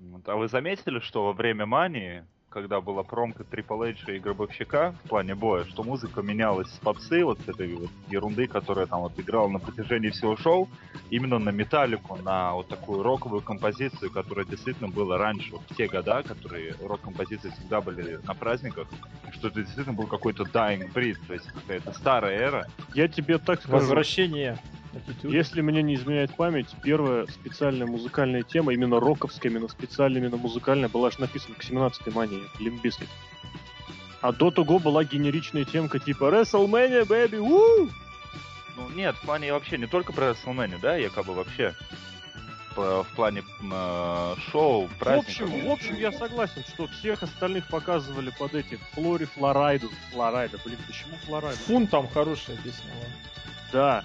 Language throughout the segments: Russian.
Вот, А вы заметили, что во время Мании, когда была промка Triple H и Гробовщика в плане боя, что музыка менялась с попсы, вот с этой вот ерунды, которая там вот играла на протяжении всего шоу, именно на Металлику, на вот такую роковую композицию, которая действительно была раньше, вот в те года, которые рок-композиции всегда были на праздниках, и что это действительно был какой-то dying breed, то есть какая-то старая эра. Я тебе так скажу. Возвращение. Attitude. Если мне не изменяет память, первая специальная музыкальная тема, именно роковская, именно специальная, именно музыкальная, была же написана к 17-й мании, Limp Bizkit. А до того была генеричная темка типа WrestleMania, baby, уу! Ну нет, в плане вообще не только про WrestleMania, да, якобы вообще в плане э, шоу, В праздников. общем, в общем, я согласен, что всех остальных показывали под этих Флори Флорайду. Флорайда, блин, почему Флорайда? Фун там хорошая песня. Да.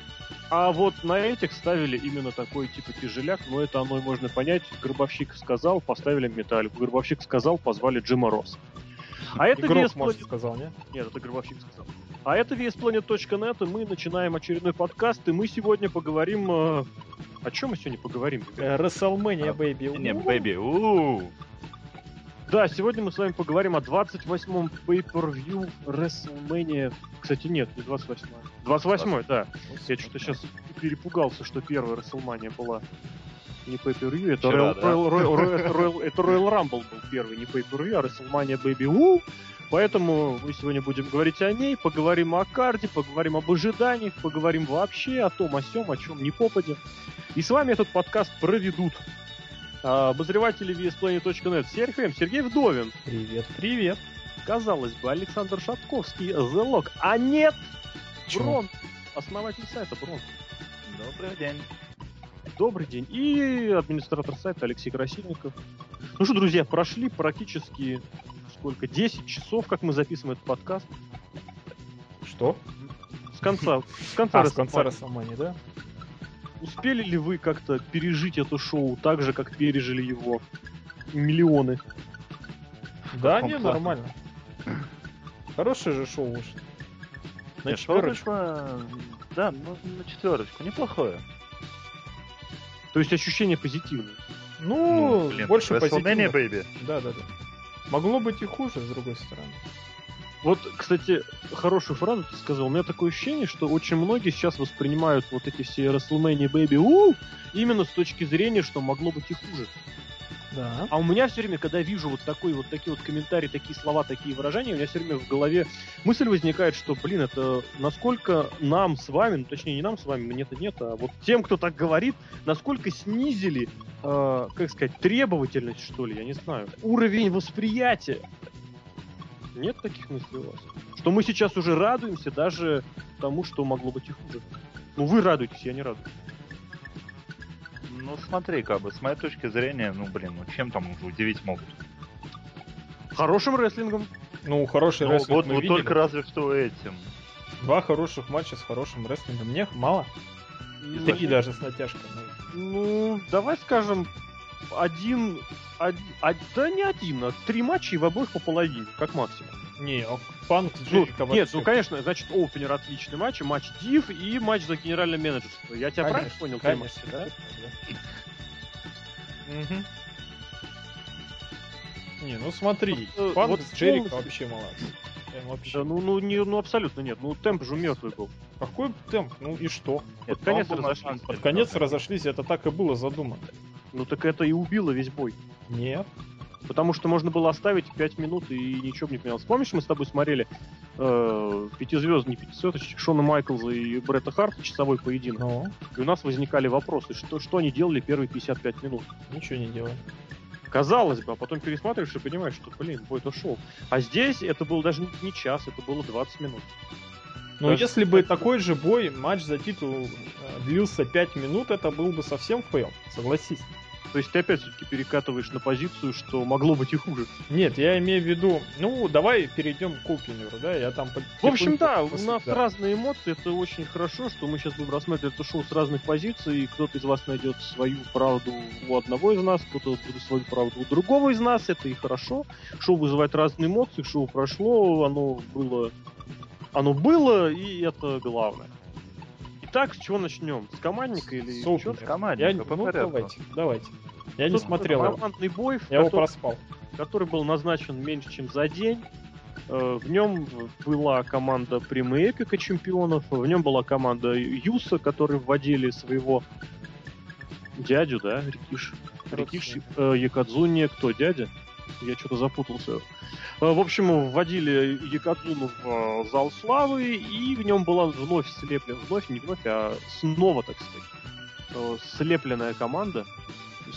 А вот на этих ставили именно такой типа тяжеляк, но это оно и можно понять. Гробовщик сказал, поставили металлику. Гробовщик сказал, позвали Джима Росса. А это Игрок, VS может, сказал, не? Нет, это Гробовщик сказал. А это VSPlanet.net, и мы начинаем очередной подкаст, и мы сегодня поговорим... э, О чем мы сегодня поговорим? Э, WrestleMania, baby. Не, У. бэби, у Да, сегодня мы с вами поговорим о 28-м pay-per-view WrestleMania. Кстати, нет, не 28 28 да. Я что-то сейчас перепугался, что первая WrestleMania была не pay-per-view, это Royal, да? Royal- Royal- Royal- это Royal- Rumble был первый, не pay-per-view, а WrestleMania Baby Woo. Поэтому мы сегодня будем говорить о ней, поговорим о карде, поговорим об ожиданиях, поговорим вообще о том, о сем, о чем не попадем. И с вами этот подкаст проведут а, обозреватели VSPlanet.net Сергей, Сергей Вдовин, Привет, привет. казалось бы, Александр Шатковский, The Lock, а нет, Чё? Брон, основатель сайта Брон. Добрый день. Добрый день. И администратор сайта Алексей Красильников. Ну что, друзья, прошли практически сколько? 10 часов, как мы записываем этот подкаст. Что? С конца, с конца, А, с конца. WrestleMania, да? Успели ли вы как-то пережить это шоу так же, как пережили его миллионы? Да, не, плане? нормально. Хорошее же шоу вышло. На Нет, четверочку. вышло, Да, ну, на четверочку. Неплохое. То есть ощущения позитивные. Ну, блин, больше WrestleMania, позитивно. baby. Да, да, да. Могло быть и хуже, с другой стороны. Вот, кстати, хорошую фразу ты сказал. У меня такое ощущение, что очень многие сейчас воспринимают вот эти все WrestleMania Baby у именно с точки зрения, что могло быть и хуже. Да. А у меня все время, когда вижу вот такой вот такие вот комментарии, такие слова, такие выражения, у меня все время в голове мысль возникает, что, блин, это насколько нам с вами, ну точнее не нам с вами, мне-то нет, а вот тем, кто так говорит, насколько снизили, э, как сказать, требовательность, что ли, я не знаю, уровень восприятия. Нет таких мыслей у вас? Что мы сейчас уже радуемся даже тому, что могло быть и хуже. Ну вы радуетесь, я не радуюсь. Ну смотри, как бы, с моей точки зрения, ну блин, ну чем там уже удивить могут? Хорошим рестлингом. Ну, хороший Ну, рестлинг вот, мы вот видели. только разве что этим. Два хороших матча с хорошим рестлингом. Мне мало. И три даже с натяжкой. ну. Ну, давай скажем, один, од- од- да не один, а три матча и в обоих по половине, как максимум. Не, а Панк Ну, Джерико нет, ну, конечно, значит, опенер отличный матч, матч Див и матч за генеральное менеджерство. Я тебя правильно понял? Конечно, да? Не, ну смотри, Вот, э, Панк вот с полностью- вообще. Прям вообще. Да, ну, ну, не, ну, абсолютно нет. Ну, темп же мертвый был. Какой темп? Ну и что? Под конец на разошлись. Под конец разошлись, это так и было задумано. Ну, так это и убило весь бой. Нет. Потому что можно было оставить 5 минут и ничего бы не поменялось. Помнишь, мы с тобой смотрели э, пятизвезд, не пятизвездочек, Шона Майклза и Бретта Харта, часовой поединок. Ну, И у нас возникали вопросы, что, что они делали первые 55 минут. ничего не делай. Казалось бы, а потом пересматриваешь и понимаешь, что, блин, бой-то шел. А здесь это был даже не час, это было 20 минут. Ну, Даже если бы такой же бой, матч за титул э, длился 5 минут, это был бы совсем фейл, согласись. То есть ты опять все-таки перекатываешь на позицию, что могло быть и хуже. Нет, я имею в виду, ну, давай перейдем к opener'у, да, я там... В общем, да, у нас да. разные эмоции, это очень хорошо, что мы сейчас будем рассматривать это шоу с разных позиций, и кто-то из вас найдет свою правду у одного из нас, кто-то свою правду у другого из нас, это и хорошо. Шоу вызывает разные эмоции, шоу прошло, оно было... Оно было, и это главное. Итак, с чего начнем? С командника или С чё? опенера. Командника, Я- по ну, порядку. давайте, давайте. Я не смотрел его. Командный бой, Я его проспал. который был назначен меньше, чем за день. Э, В нем была команда Примы Эпика чемпионов, в нем была команда Юса, которые вводили своего дядю, да, Рикиш. Рикиш э, Якадзуни, кто, дядя? Я что-то запутался. Э, В общем, вводили Якадзуну в э, зал славы, и в нем была вновь слеплена, вновь, не вновь, а снова, так сказать, э, слепленная команда.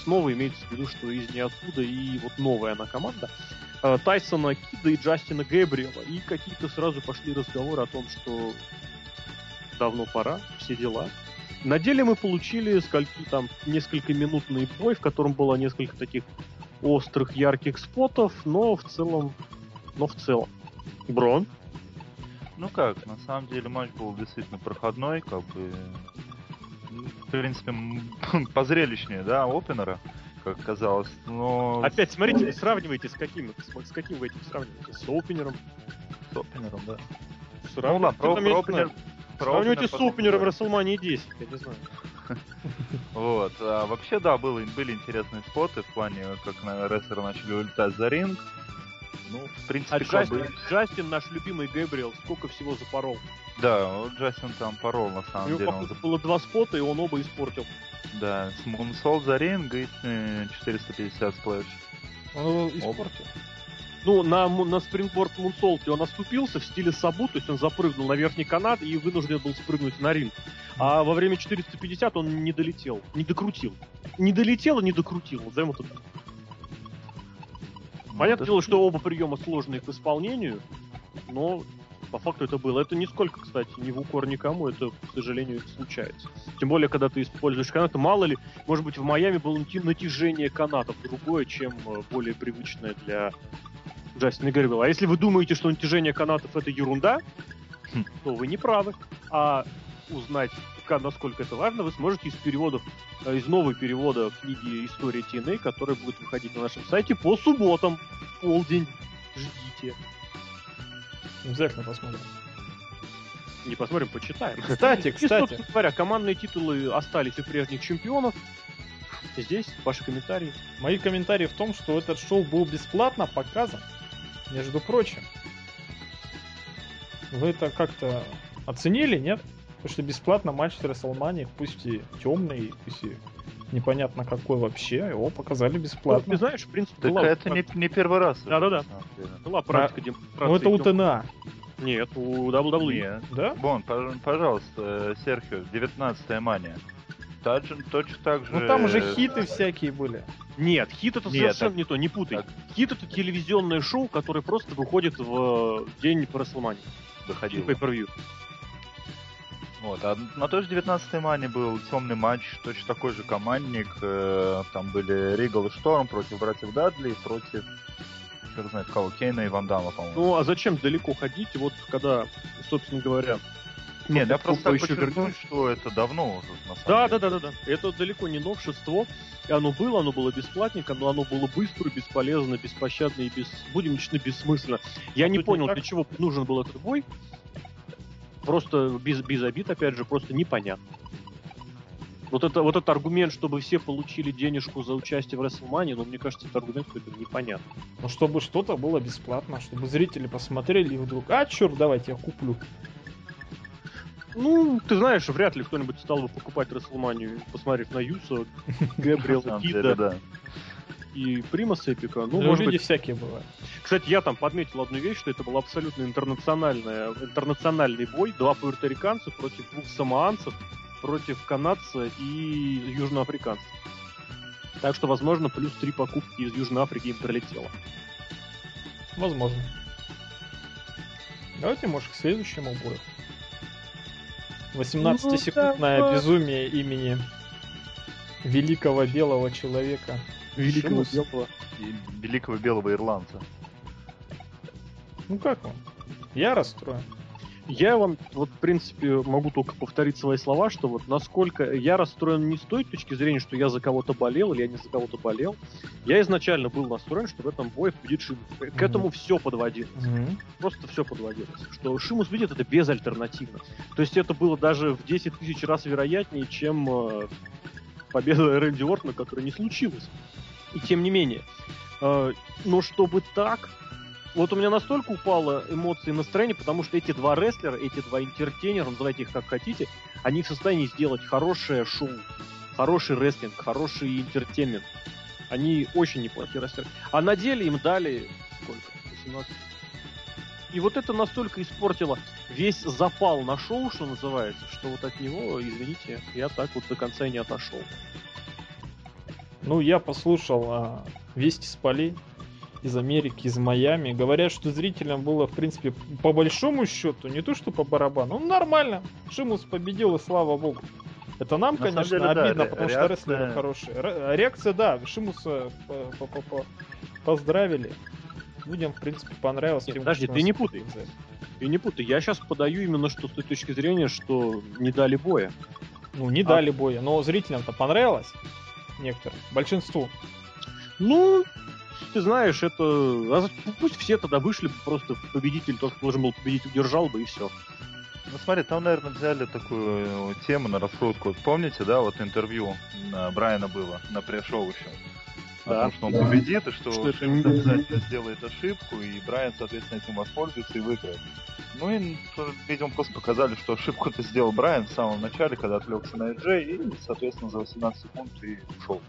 Снова имеется в виду, что из ниоткуда и вот новая она команда. Тайсона Кида и Джастина Гэбриэла. И какие-то сразу пошли разговоры о том, что давно пора, все дела. На деле мы получили скольки там несколько минутный бой, в котором было несколько таких острых, ярких спотов, но в целом, но в целом. Брон? Ну как, на самом деле матч был действительно проходной, как бы... В принципе, позрелищнее, да, опенера, как казалось, но... Опять, смотрите, сравнивайте с каким, с, с каким вы этим сравниваете? С опенером? с opener'ом, да. Сравнивайте, Ну ладно, про, про не opener... про Сравнивайте opener с opener'ом. WrestleMania 10, я не знаю. Вот. А вообще, да, было, были интересные spot'ы в плане, как на рестлеры начали улетать за ринг. Ну, в принципе, А Джастин, бы... Джастин, наш любимый Гэбриэл, сколько всего запорол. Да, вот Джастин там порол, на У самом него, деле. Он было два спота, и он оба испортил. Да, с moonsault за ринг и э, 450 splash. Он его испортил. Ну, на, на спрингборд Мунсолте он оступился в стиле Сабу, то есть он запрыгнул на верхний канат и вынужден был спрыгнуть на ринг. А во время 450 он не долетел, не докрутил. Не долетел и не докрутил, назовем это так. Ну, Понятное дело, что оба приема сложные к исполнению, но по факту это было. Это нисколько, кстати, не в укор никому, это, к сожалению, случается. Тем более, когда ты используешь канаты, мало ли, может быть, в Майами было натяжение канатов другое, чем э, более привычное для Джастина Гэрвилла. А если вы думаете, что натяжение канатов это ерунда, Хм. то вы не правы. А узнать, насколько это важно, вы сможете из переводов, э, из нового перевода книги «История TNA», которая будет выходить на нашем сайте по субботам в полдень. Ждите. Обязательно посмотрим. Не посмотрим, почитаем. Кстати, И, кстати, собственно говоря, командные титулы остались у прежних чемпионов. Здесь ваши комментарии. мои комментарии в том, что этот шоу был бесплатно показан. Между прочим. Вы это как-то оценили, нет? Потому что бесплатно матч с WrestleMania, пусть и темный, пусть и непонятно какой вообще, его показали Ну, бесплатно. ты знаешь, в принципе, Так была, это не, не первый раз. Да-да-да. была практика демонстрации. Ну это у ТНА, Нет, у WWE. Нет. да? Бон, пож- пожалуйста, э, Серхио, 19 мания. Также, точно так же... Ну там же хиты всякие были. Нет, хит это Нет, совершенно так- не то, не путай. так. Хит это телевизионное шоу, которое просто выходит в э, день по WrestleMania. Доходил. Pay per view. Вот, а на той же 19 мане был темный матч, точно такой же командник. э, там были Ригал и Шторм против братьев Дадли, против, черт знает кого, Кейна и Ван Дамма, по-моему. Ну а зачем далеко ходить, вот когда, собственно говоря, Нет, ну, я просто еще подчеркну, вернусь. что это давно уже, на самом Да, деле. да, да, да, да. Это далеко не новшество. И оно было, оно было бесплатненько, но оно было быстро, бесполезно, беспощадно и без, будем честны, бессмысленно. Я А не тут не понял, так? для чего нужен был этот бой. Просто без, без обид, опять же, просто непонятно. Вот это вот этот аргумент, чтобы все получили денежку за участие в WrestleMania, ну, мне кажется, это аргумент какой-то непонятный. Ну чтобы что-то было бесплатно, чтобы зрители посмотрели и вдруг, а черт, давайте я куплю. Ну, ты знаешь, вряд ли кто-нибудь стал бы покупать WrestleMania, посмотрев на Юса, Гэбриэла, Кида да. и Примаса Эпика. Ну, Ну, может люди быть, всякие бывают. Кстати, я там подметил одну вещь, что это был абсолютно интернациональный, интернациональный бой. Два пуэрториканца против двух самоанцев, против канадца и южноафриканца. Так что, возможно, плюс три покупки из Южной Африки им прилетело. Возможно. Давайте, может, к следующему бою. 18-секундное давай. безумие имени великого белого человека. Великого Шимус. белого. И великого белого ирландца. Ну как вам? Я расстроен. Я вам, вот, в принципе, могу только повторить свои слова, что вот насколько я расстроен не с той точки зрения, что я за кого-то болел или я не за кого-то болел. Я изначально был настроен, что в этом бое победит Шимус. К этому все подводилось. просто все подводилось. Что Шимус видит это безальтернативно. То есть это было даже в 10 тысяч раз вероятнее, чем э, победа Рэнди Ортона, которая не случилась. И тем не менее. Э, но чтобы так, вот у меня настолько упало эмоции и настроение, потому что эти два рестлера, эти два интертейнера, называйте их как хотите, они в состоянии сделать хорошее шоу, хороший рестлинг, хороший entertainment. Они очень неплохие рестлеры. А на деле им дали сколько? 18. И вот это настолько испортило весь запал на шоу, что называется, что вот от него, извините, я так вот до конца и не отошел. Ну, я послушал а, вести с полей из Америки, из Майами. Говорят, что зрителям было, в принципе, по большому счету, не то что по барабану, ну нормально. Шимус победил, и слава богу. Это нам, На конечно, деле, да, обидно, ре- потому что реакция- рестлеры хорошие. Ре- Реакция, да, Шимуса по- по- по- по- поздравили. Людям, в принципе, понравилось. Нет, тем, подожди, что ты не путай. И не путай, я сейчас подаю именно что с той точки зрения, что не дали боя. Ну, не А- дали боя, но зрителям-то понравилось. Некоторым. Большинству. Ну, ты знаешь, это... а за- Пусть все тогда вышли бы просто победитель, тот, кто должен был победить, удержал бы, и все. Ну смотри, там, наверное, взяли такую э, тему на раскрутку. Вот помните, да, вот интервью на Брайана было на пресс-шоу еще? О Да. том, что он победит, и что, Что это обязательно сделает ошибку, и Брайан, соответственно, этим воспользуется и выиграет. Ну и, видимо, просто показали, что ошибку-то сделал Брайан в самом начале, когда отвлекся на AJ, и, соответственно, за 18 секунд и ушел.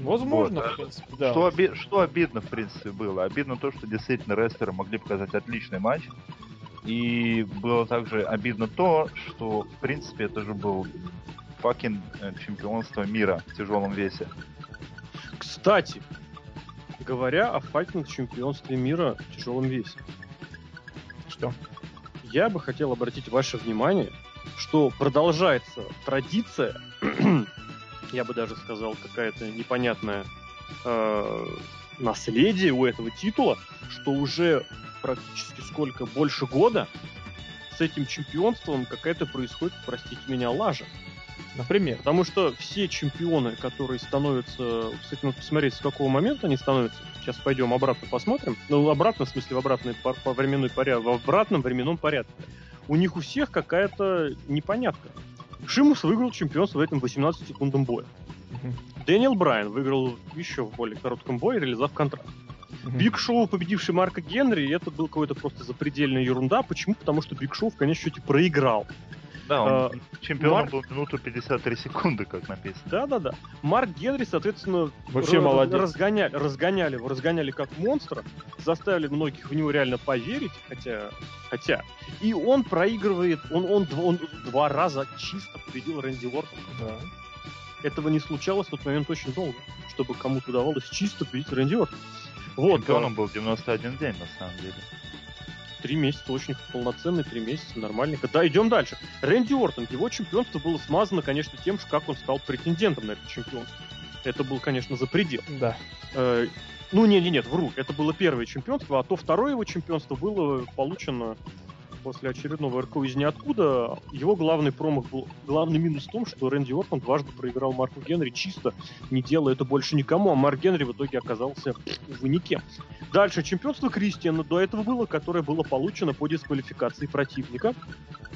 Возможно, Вот, в принципе, да. Что, оби- что обидно, в принципе, было? Обидно то, что действительно рестлеры могли показать отличный матч. И было также обидно то, что, в принципе, это же был факин э, чемпионство мира в тяжелом весе. Кстати, говоря о файтинг чемпионстве мира в тяжелом весе, Что? я бы хотел обратить ваше внимание, что продолжается традиция, я бы даже сказал, какая-то непонятная э, наследие у этого титула, что уже практически сколько, больше года с этим чемпионством какая-то происходит, простите меня, лажа. Например. Потому что все чемпионы, которые становятся, кстати, надо посмотреть, с какого момента они становятся. Сейчас пойдем обратно посмотрим. Ну, обратно, в смысле, в обратный по, по временной порядке, в обратном временном порядке. У них у всех какая-то непонятка. Шимус выиграл чемпионство в этом 18-секундном бое. Мгм. Дэниел Брайан выиграл еще в более коротком бое, реализовав контракт. Мгм. Биг Шоу, победивший Марка Генри, это был какой-то просто запредельная ерунда. Почему? Потому что Биг Шоу в конечном счете проиграл. Да, он А, чемпионом Марк- был минуту 53 секунды, как написано. Да-да-да. Марк Генри, соответственно, Вообще молодец. Разгоняли, разгоняли его, разгоняли как монстра, заставили многих в него реально поверить, хотя, хотя. И он проигрывает, он, он, дв- он два раза чисто победил Рэнди Уортона. Да. Этого не случалось в тот момент очень долго, чтобы кому-то удавалось чисто победить Рэнди Уортона. Вот, Чемпионом э, был 91 день, на самом деле. Три месяца, очень полноценный, три месяца, нормальненько. Да, идем дальше. Рэнди Уортон, его чемпионство было смазано, конечно, тем, как он стал претендентом на это чемпионство. Это был, конечно, за предел. Да. Э, ну, не, не, нет, вру. Это было первое чемпионство, а то второе его чемпионство было получено после очередного РКО из ниоткуда. Его главный промах был, главный минус в том, что Рэнди Ортон дважды проиграл Марку Генри чисто, не делая это больше никому, а Марк Генри в итоге оказался, увы, никем. Дальше, чемпионство Кристиана до этого было, которое было получено по дисквалификации противника.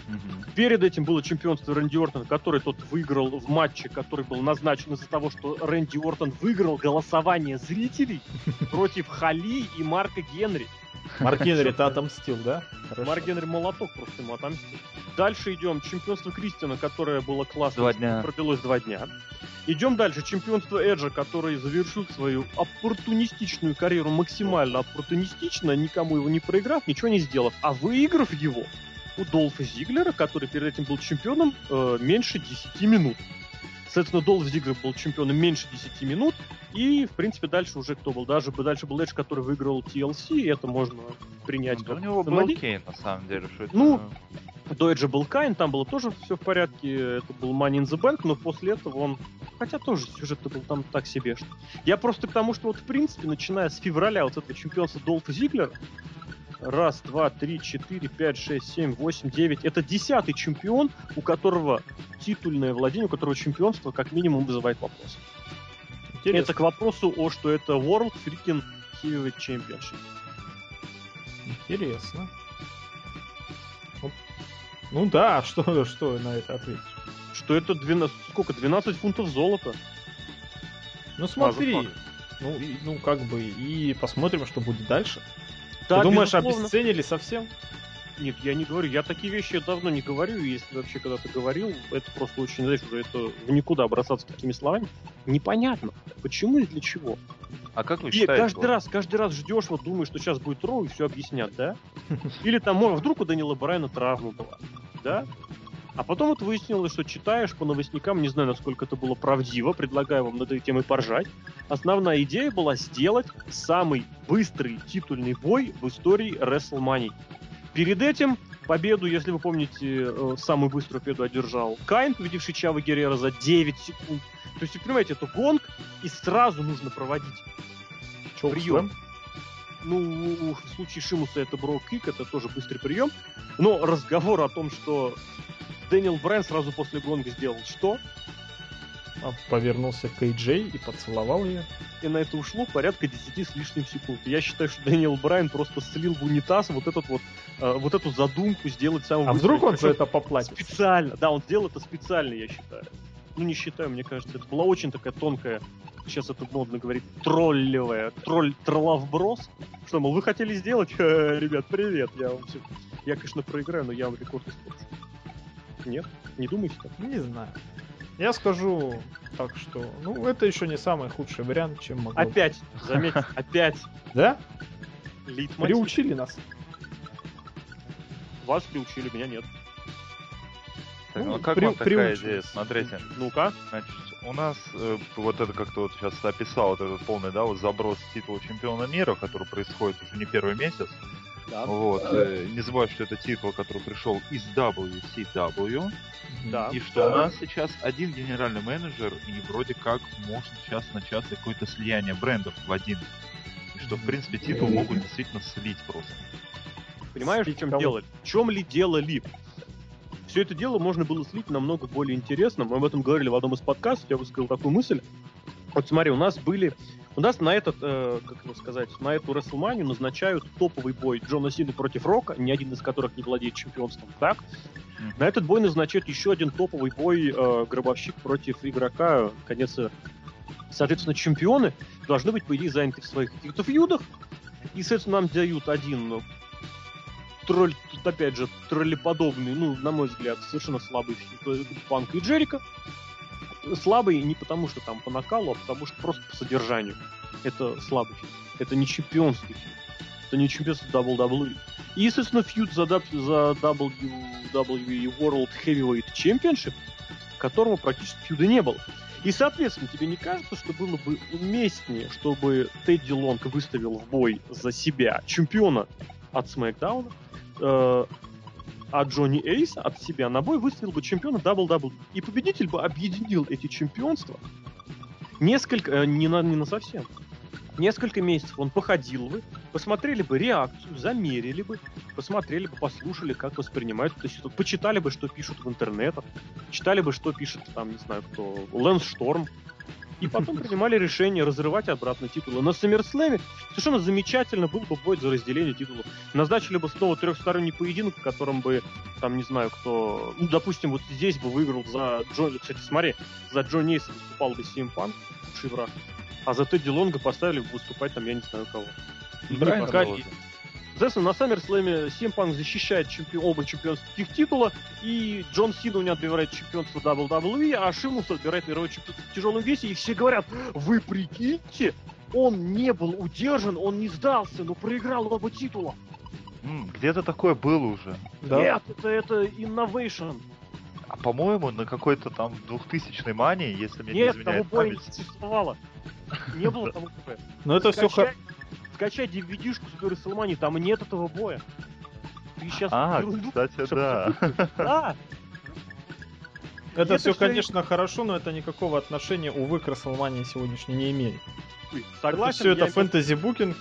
Мгм. Перед этим было чемпионство Рэнди Ортона, который тот выиграл в матче, который был назначен из-за того, что Рэнди Ортон выиграл голосование зрителей против Хали и Марка Генри. Марк Генри-то отомстил, да? Хорошо. Марк Генри молоток просто ему отомстил. Дальше идем. Чемпионство Кристиана, которое было классно. Два дня. Продлилось два дня. Идем дальше. Чемпионство Эджа, который завершил свою оппортунистичную карьеру максимально оппортунистично, никому его не проиграв, ничего не сделав. А выиграв его у Долфа Зиглера, который перед этим был чемпионом, э, меньше 10 минут. Соответственно, Долф Зиглер был чемпионом меньше 10 минут. И, в принципе, дальше уже кто был? Даже бы дальше был Эдж, который выиграл TLC, и это можно принять. Да у него был Кейн, на самом деле. Что это... Ну, до Эджа был Кайн, там было тоже все в порядке, это был Money in the Bank, но после этого он... Хотя тоже сюжет был там так себе. что- Я просто к тому, что вот в принципе, начиная с февраля вот этого чемпионства Долфа Зиглера, раз, два, три, четыре, пять, шесть, семь, восемь, девять, это десятый чемпион, у которого титульное владение, у которого чемпионство как минимум вызывает вопрос. Интересно. Это к вопросу о, что это World Freaking Heavyweight Championship. Интересно. Ну, да, что, что на это ответишь? что это 12, сколько, 12 фунтов золота. Ну смотри, факт. ну, и- ну как бы, и посмотрим, что будет дальше. Да, Ты думаешь, безусловно. обесценили совсем? Нет, я не говорю, я такие вещи давно не говорю, и если вообще когда-то говорил, это просто очень, знаешь, уже это в никуда бросаться такими словами. Непонятно, почему и для чего. А как вы И считаете? каждый вот, раз, каждый раз ждешь, вот думаешь, что сейчас будет Роу, и все объяснят, да? Или там, может, вдруг у Данила Брайана травма была, да? А потом вот выяснилось, что читаешь по новостникам, не знаю, насколько это было правдиво, предлагаю вам над этой темой поржать. Основная идея была сделать самый быстрый титульный бой в истории WrestleMania. Перед этим победу, если вы помните, э, самую быструю победу одержал Кайн, победивший Чаво Герреро за 9 секунд. То есть, вы понимаете, это гонг, и сразу нужно проводить Чё, Прием. ну, в случае Шимуса это Brogue Kick, это тоже быстрый прием. Но разговор о том, что Дэниел Брайан сразу после гонга сделал что? А, Повернулся к AJ и поцеловал ее. И на это ушло порядка 10 с лишним секунд. Я считаю, что Дэниел Брайан просто слил в унитаз вот, этот вот, э, вот эту задумку сделать самым А быстрым. вдруг он за это поплатится? Специально, да, он сделал это специально, я считаю. Ну, не считаю, мне кажется, это была очень такая тонкая, сейчас это модно говорить, троллевая, тролль, тролловброс. Что, мол, вы хотели сделать? Э, Ребят, привет, я вам все... Я, конечно, проиграю, но я вам рекорд испорчу. Нет? Не думаете так? Не знаю. Я скажу так, что, ну, это еще не самый худший вариант, чем могло быть. Опять, заметьте, опять Да? лейтмотив. Приучили нас. Вас приучили, меня нет. так, ну, ну, как при- вам такая приучились. идея? Смотрите, Ну-ка. значит, у нас э, вот это как ты вот сейчас описал, вот этот полный, да, вот заброс титула чемпиона мира, который происходит уже не первый месяц. Да. Вот. э, не забывай, что это титул, который пришел из WCW. Да. И что у нас сейчас один генеральный менеджер, и вроде как может сейчас начаться какое-то слияние брендов в один. И что, в принципе, титул могут действительно слить просто. Понимаешь, в чем дело? В чем ли дело ли? Все это дело можно было слить намного более интересно. Мы об этом говорили в одном из подкастов. Я высказал такую мысль. Вот смотри, у нас были... У нас на этот, э, как его сказать, на эту Расселманию назначают топовый бой Джона Сины против Рока, ни один из которых не владеет чемпионством. Так? На этот бой назначают еще один топовый бой э, Гробовщик против игрока конец эры. Соответственно, чемпионы должны быть, по идее, заняты в своих каких-то фьюдах. И, соответственно, нам дают один тролль, тут опять же, троллеподобный, ну, на мой взгляд, совершенно слабый фьюд, э, Панк и Джерика. Слабый не потому, что там по накалу, а потому что просто по содержанию. Это слабый фьюд. Это не чемпионский фьюд. Это не чемпионство WWE. И, естественно, фьюд за, за WWE World Heavyweight Championship, которого практически фьюда не было. И, соответственно, тебе не кажется, что было бы уместнее, чтобы Тедди Лонг выставил в бой за себя чемпиона от Смакдауна, э, а Джонни Эйс от себя на бой выставил бы чемпиона WWE. И победитель бы объединил эти чемпионства несколько, э, не, на, не на совсем, несколько месяцев он походил бы, посмотрели бы реакцию, замерили бы, посмотрели бы, послушали, как воспринимают эту ситуацию, почитали бы, что пишут в интернетах, читали бы, что пишет там, не знаю кто, Лэнс Шторм, и потом принимали решение разрывать обратно титулы. На SummerSlam совершенно замечательно был бы бой за разделение титулов. Назначили бы снова трехсторонний поединок, в котором бы, там, не знаю кто, ну, допустим, вот здесь бы выиграл за Джон... Кстати, смотри, за Джонни Эйса выступал бы Punk, лучший враг, а за Тедди Лонга поставили бы выступать там, я не знаю кого. И не Соответственно, на SummerSlam CM Punk защищает чемпи- оба чемпионских титула, и Джон Сина у него отбирает чемпионство WWE, а Шимус отбирает мировой чемпионство в тяжелом весе, и все говорят, вы прикиньте, он не был удержан, он не сдался, но проиграл оба титула. Где-то такое было уже. Да. Нет, это, это innovation. А по-моему, на какой-то там 2000 мании, если мне Нет, не того изменяет боя не память. существовало. Не было того боя. Но это все Скачай, DVD-шку с Гори Салмани, там нет этого боя. Ты сейчас А, ерунду кстати, да. Да, Это Это все, конечно, хорошо, но это никакого отношения, увы, к Расселмании сегодняшней не имеет. ты Это согласен, все это фэнтези-букинг,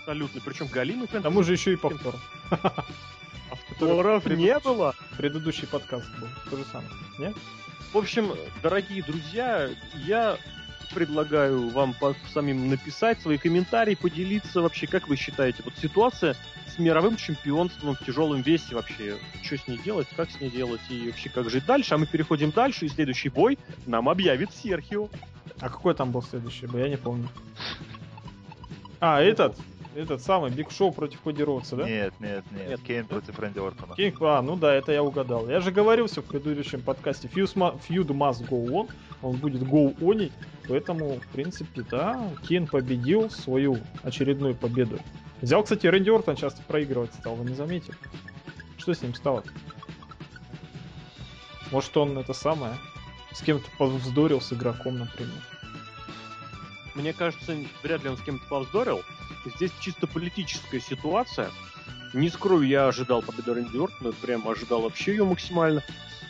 абсолютно. Причем галимый к тому же еще и повтор. Повторов не было. Предыдущий подкаст был то же самое. Нет? В общем, дорогие друзья, я предлагаю вам по- самим написать свои комментарии, поделиться вообще, как вы считаете, вот ситуация с мировым чемпионством в тяжелом весе вообще, что с ней делать, как с ней делать и вообще как жить дальше, а мы переходим дальше, и следующий бой нам объявит Серхио. А какой там был следующий бой? Я не помню. А, этот, этот самый Биг Шоу против Коди Роудса, да? Нет, нет, нет. Нет. Кейн против Рэнди Ортона. Кейн, а, ну да, это я угадал. Я же говорил все в предыдущем подкасте. Feud must go on. Он будет go on. Поэтому, в принципе, да, Кейн победил свою очередную победу. Взял, кстати, Рэнди Ортон часто проигрывать стал, вы не заметили? Что с ним стало? Может, он это самое, с кем-то повздорил с игроком, например. Мне кажется, вряд ли он с кем-то повздорил. Здесь чисто политическая ситуация. Не скрою, я ожидал победы Рэнди Ортона, прям ожидал вообще ее максимально.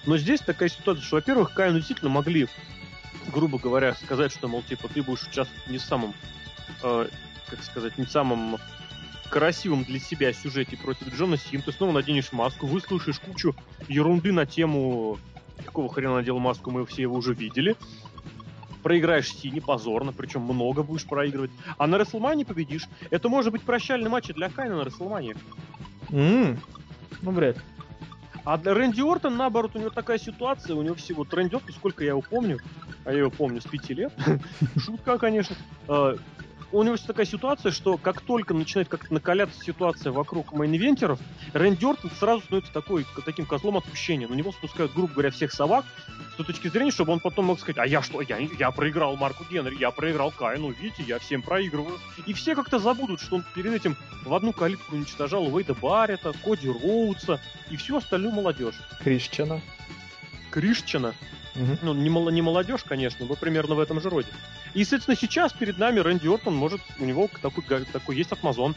Но здесь такая ситуация, что, во-первых, Кайну действительно могли, грубо говоря, сказать, что, мол, типа, ты будешь участвовать не в самом, э, как сказать, не в самом красивом для себя сюжете против Джона Сим. Ты снова наденешь маску, выслушаешь кучу ерунды на тему какого хрена надел маску, мы все его уже видели. Проиграешь Сине позорно, причем много будешь проигрывать. А на Расселмане победишь. Это может быть прощальный матч для Кайна на Расселмане. М, Ну, вряд ли. А для Рэнди Ортон, наоборот, у него такая ситуация, у него всего Ортон, сколько я его помню, а я его помню с пяти лет, шутка, конечно, э, у него такая ситуация, что как только начинает как-то накаляться ситуация вокруг main eventer ов, Рэнди Ортон сразу становится такой, таким козлом отпущения. На него спускают, грубо говоря, всех собак с той точки зрения, чтобы он потом мог сказать, а я что, я, я проиграл Марку Генри, я проиграл Кайну, видите, я всем проигрываю. И все как-то забудут, что он перед этим в одну калитку уничтожал Уэйда Баррета, Коди Роудса и всю остальную молодежь. Кришчана. Кришчина, Мгм. ну, не, мол- не молодежь, конечно, но примерно в этом же роде. И, соответственно, сейчас перед нами Рэнди Ортон может, у него такой, такой есть атмазон.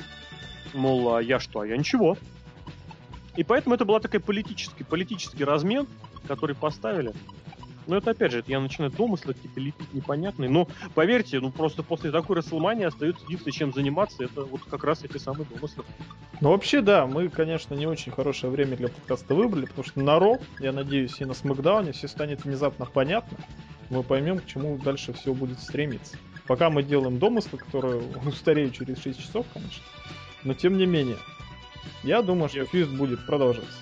Мол, а я что, а я ничего. И поэтому это была такая политический, политический размен, который поставили. Но это, опять же, это я начинаю домыслы какие-то лепить непонятные. Но, поверьте, ну просто после такой Расселмании остается единственное, чем заниматься, это вот как раз эти самые домыслы. Ну, вообще, да, мы, конечно, не очень хорошее время для подкаста выбрали, потому что на Ро, я надеюсь, и на Смакдауне все станет внезапно понятно. Мы поймем, к чему дальше все будет стремиться. Пока мы делаем домыслы, которые устареют через 6 часов, конечно. Но тем не менее, я думаю, что фьюз будет продолжаться.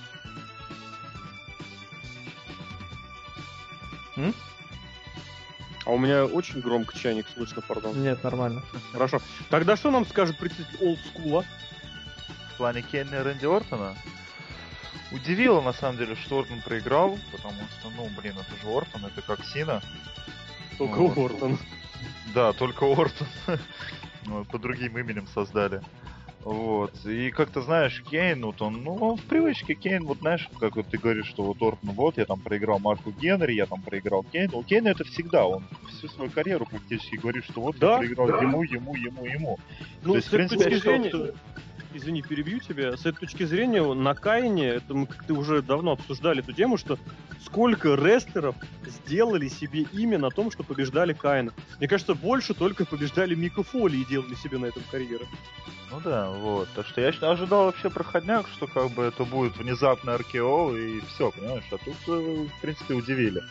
А у меня очень громко чайник слышно, пардон. Нет, нормально. Хорошо. Тогда что нам скажет представитель олдскула? В плане Кейна и Рэнди Ортона удивило, на самом деле, что Ортон проиграл, потому что, ну, блин, это же Ортон, это как Сина. Только Ну, вот. Ортон. Да, только Ортон. Ну, По другим именем создали. Вот. И как-то знаешь, Кейн, вот он, ну, он в привычке Кейн, вот знаешь, как вот ты говоришь, что вот Ортон, вот, я там проиграл Марку Генри, я там проиграл Кейну. У Кейна это всегда, он всю свою карьеру практически говорит, что вот Да, я проиграл да. ему, ему, ему, ему. Ну, То есть, в принципе, что-. Извини, перебью тебя. С этой точки зрения, на Кайне, это мы как-то уже давно обсуждали эту тему, что сколько рестлеров сделали себе имя на том, что побеждали Кайна. Мне кажется, больше только побеждали Мика Фоли и делали себе на этом карьеру. Ну да, вот. Так что я ожидал вообще проходняк, что как бы это будет внезапно РКО и все, понимаешь? А тут, э, в принципе, удивили.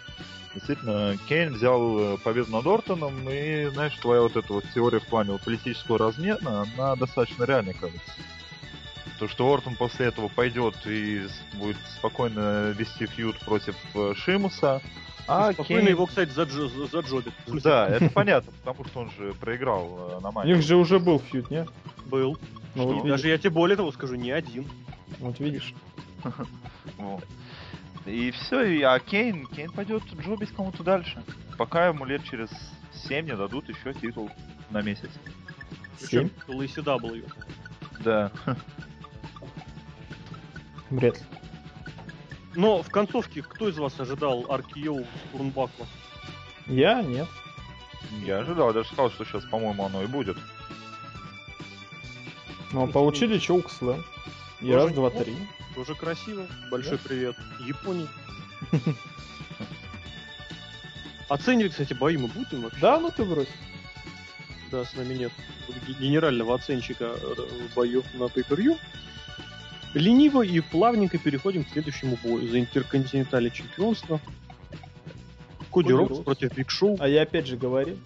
Действительно, Кейн взял э, победу над Ортоном, и, знаешь, твоя вот эта вот теория в плане вот политического размена, она достаточно реальной кажется. То, что Ортон после этого пойдет и будет спокойно вести фьюд против э, Шимуса, а Спокойно Кейн... его, кстати, заджо- за- заджобит. Да, это понятно, потому что он же проиграл э, на У матче. них же уже был фьюд, не? Был. Ну, вот, Даже видишь, я тебе более того скажу, не один. вот видишь. Вот. И все, и, а Кейн, Кейн пойдет джобить кому-то дальше. Пока ему лет через 7 не дадут еще титул на месяц. Семь? Причем LCW. Да. Вряд ли. Но в концовке кто из вас ожидал Аркиоу с Турнбакла? Я нет. Я ожидал, я даже сказал, что сейчас, по-моему, оно и будет. Но получили чоук слэм. И раз, два, три. Тоже красиво. Большой привет. Японии. Оценивать, кстати, бои мы будем вообще? Да, ну ты брось. Да, с нами нет генерального оценщика э, боев на pay Лениво и плавненько переходим к следующему бою за интерконтинентальное чемпионство. Коди Коди Роудс. против Биг Шоу. А я опять же говорил,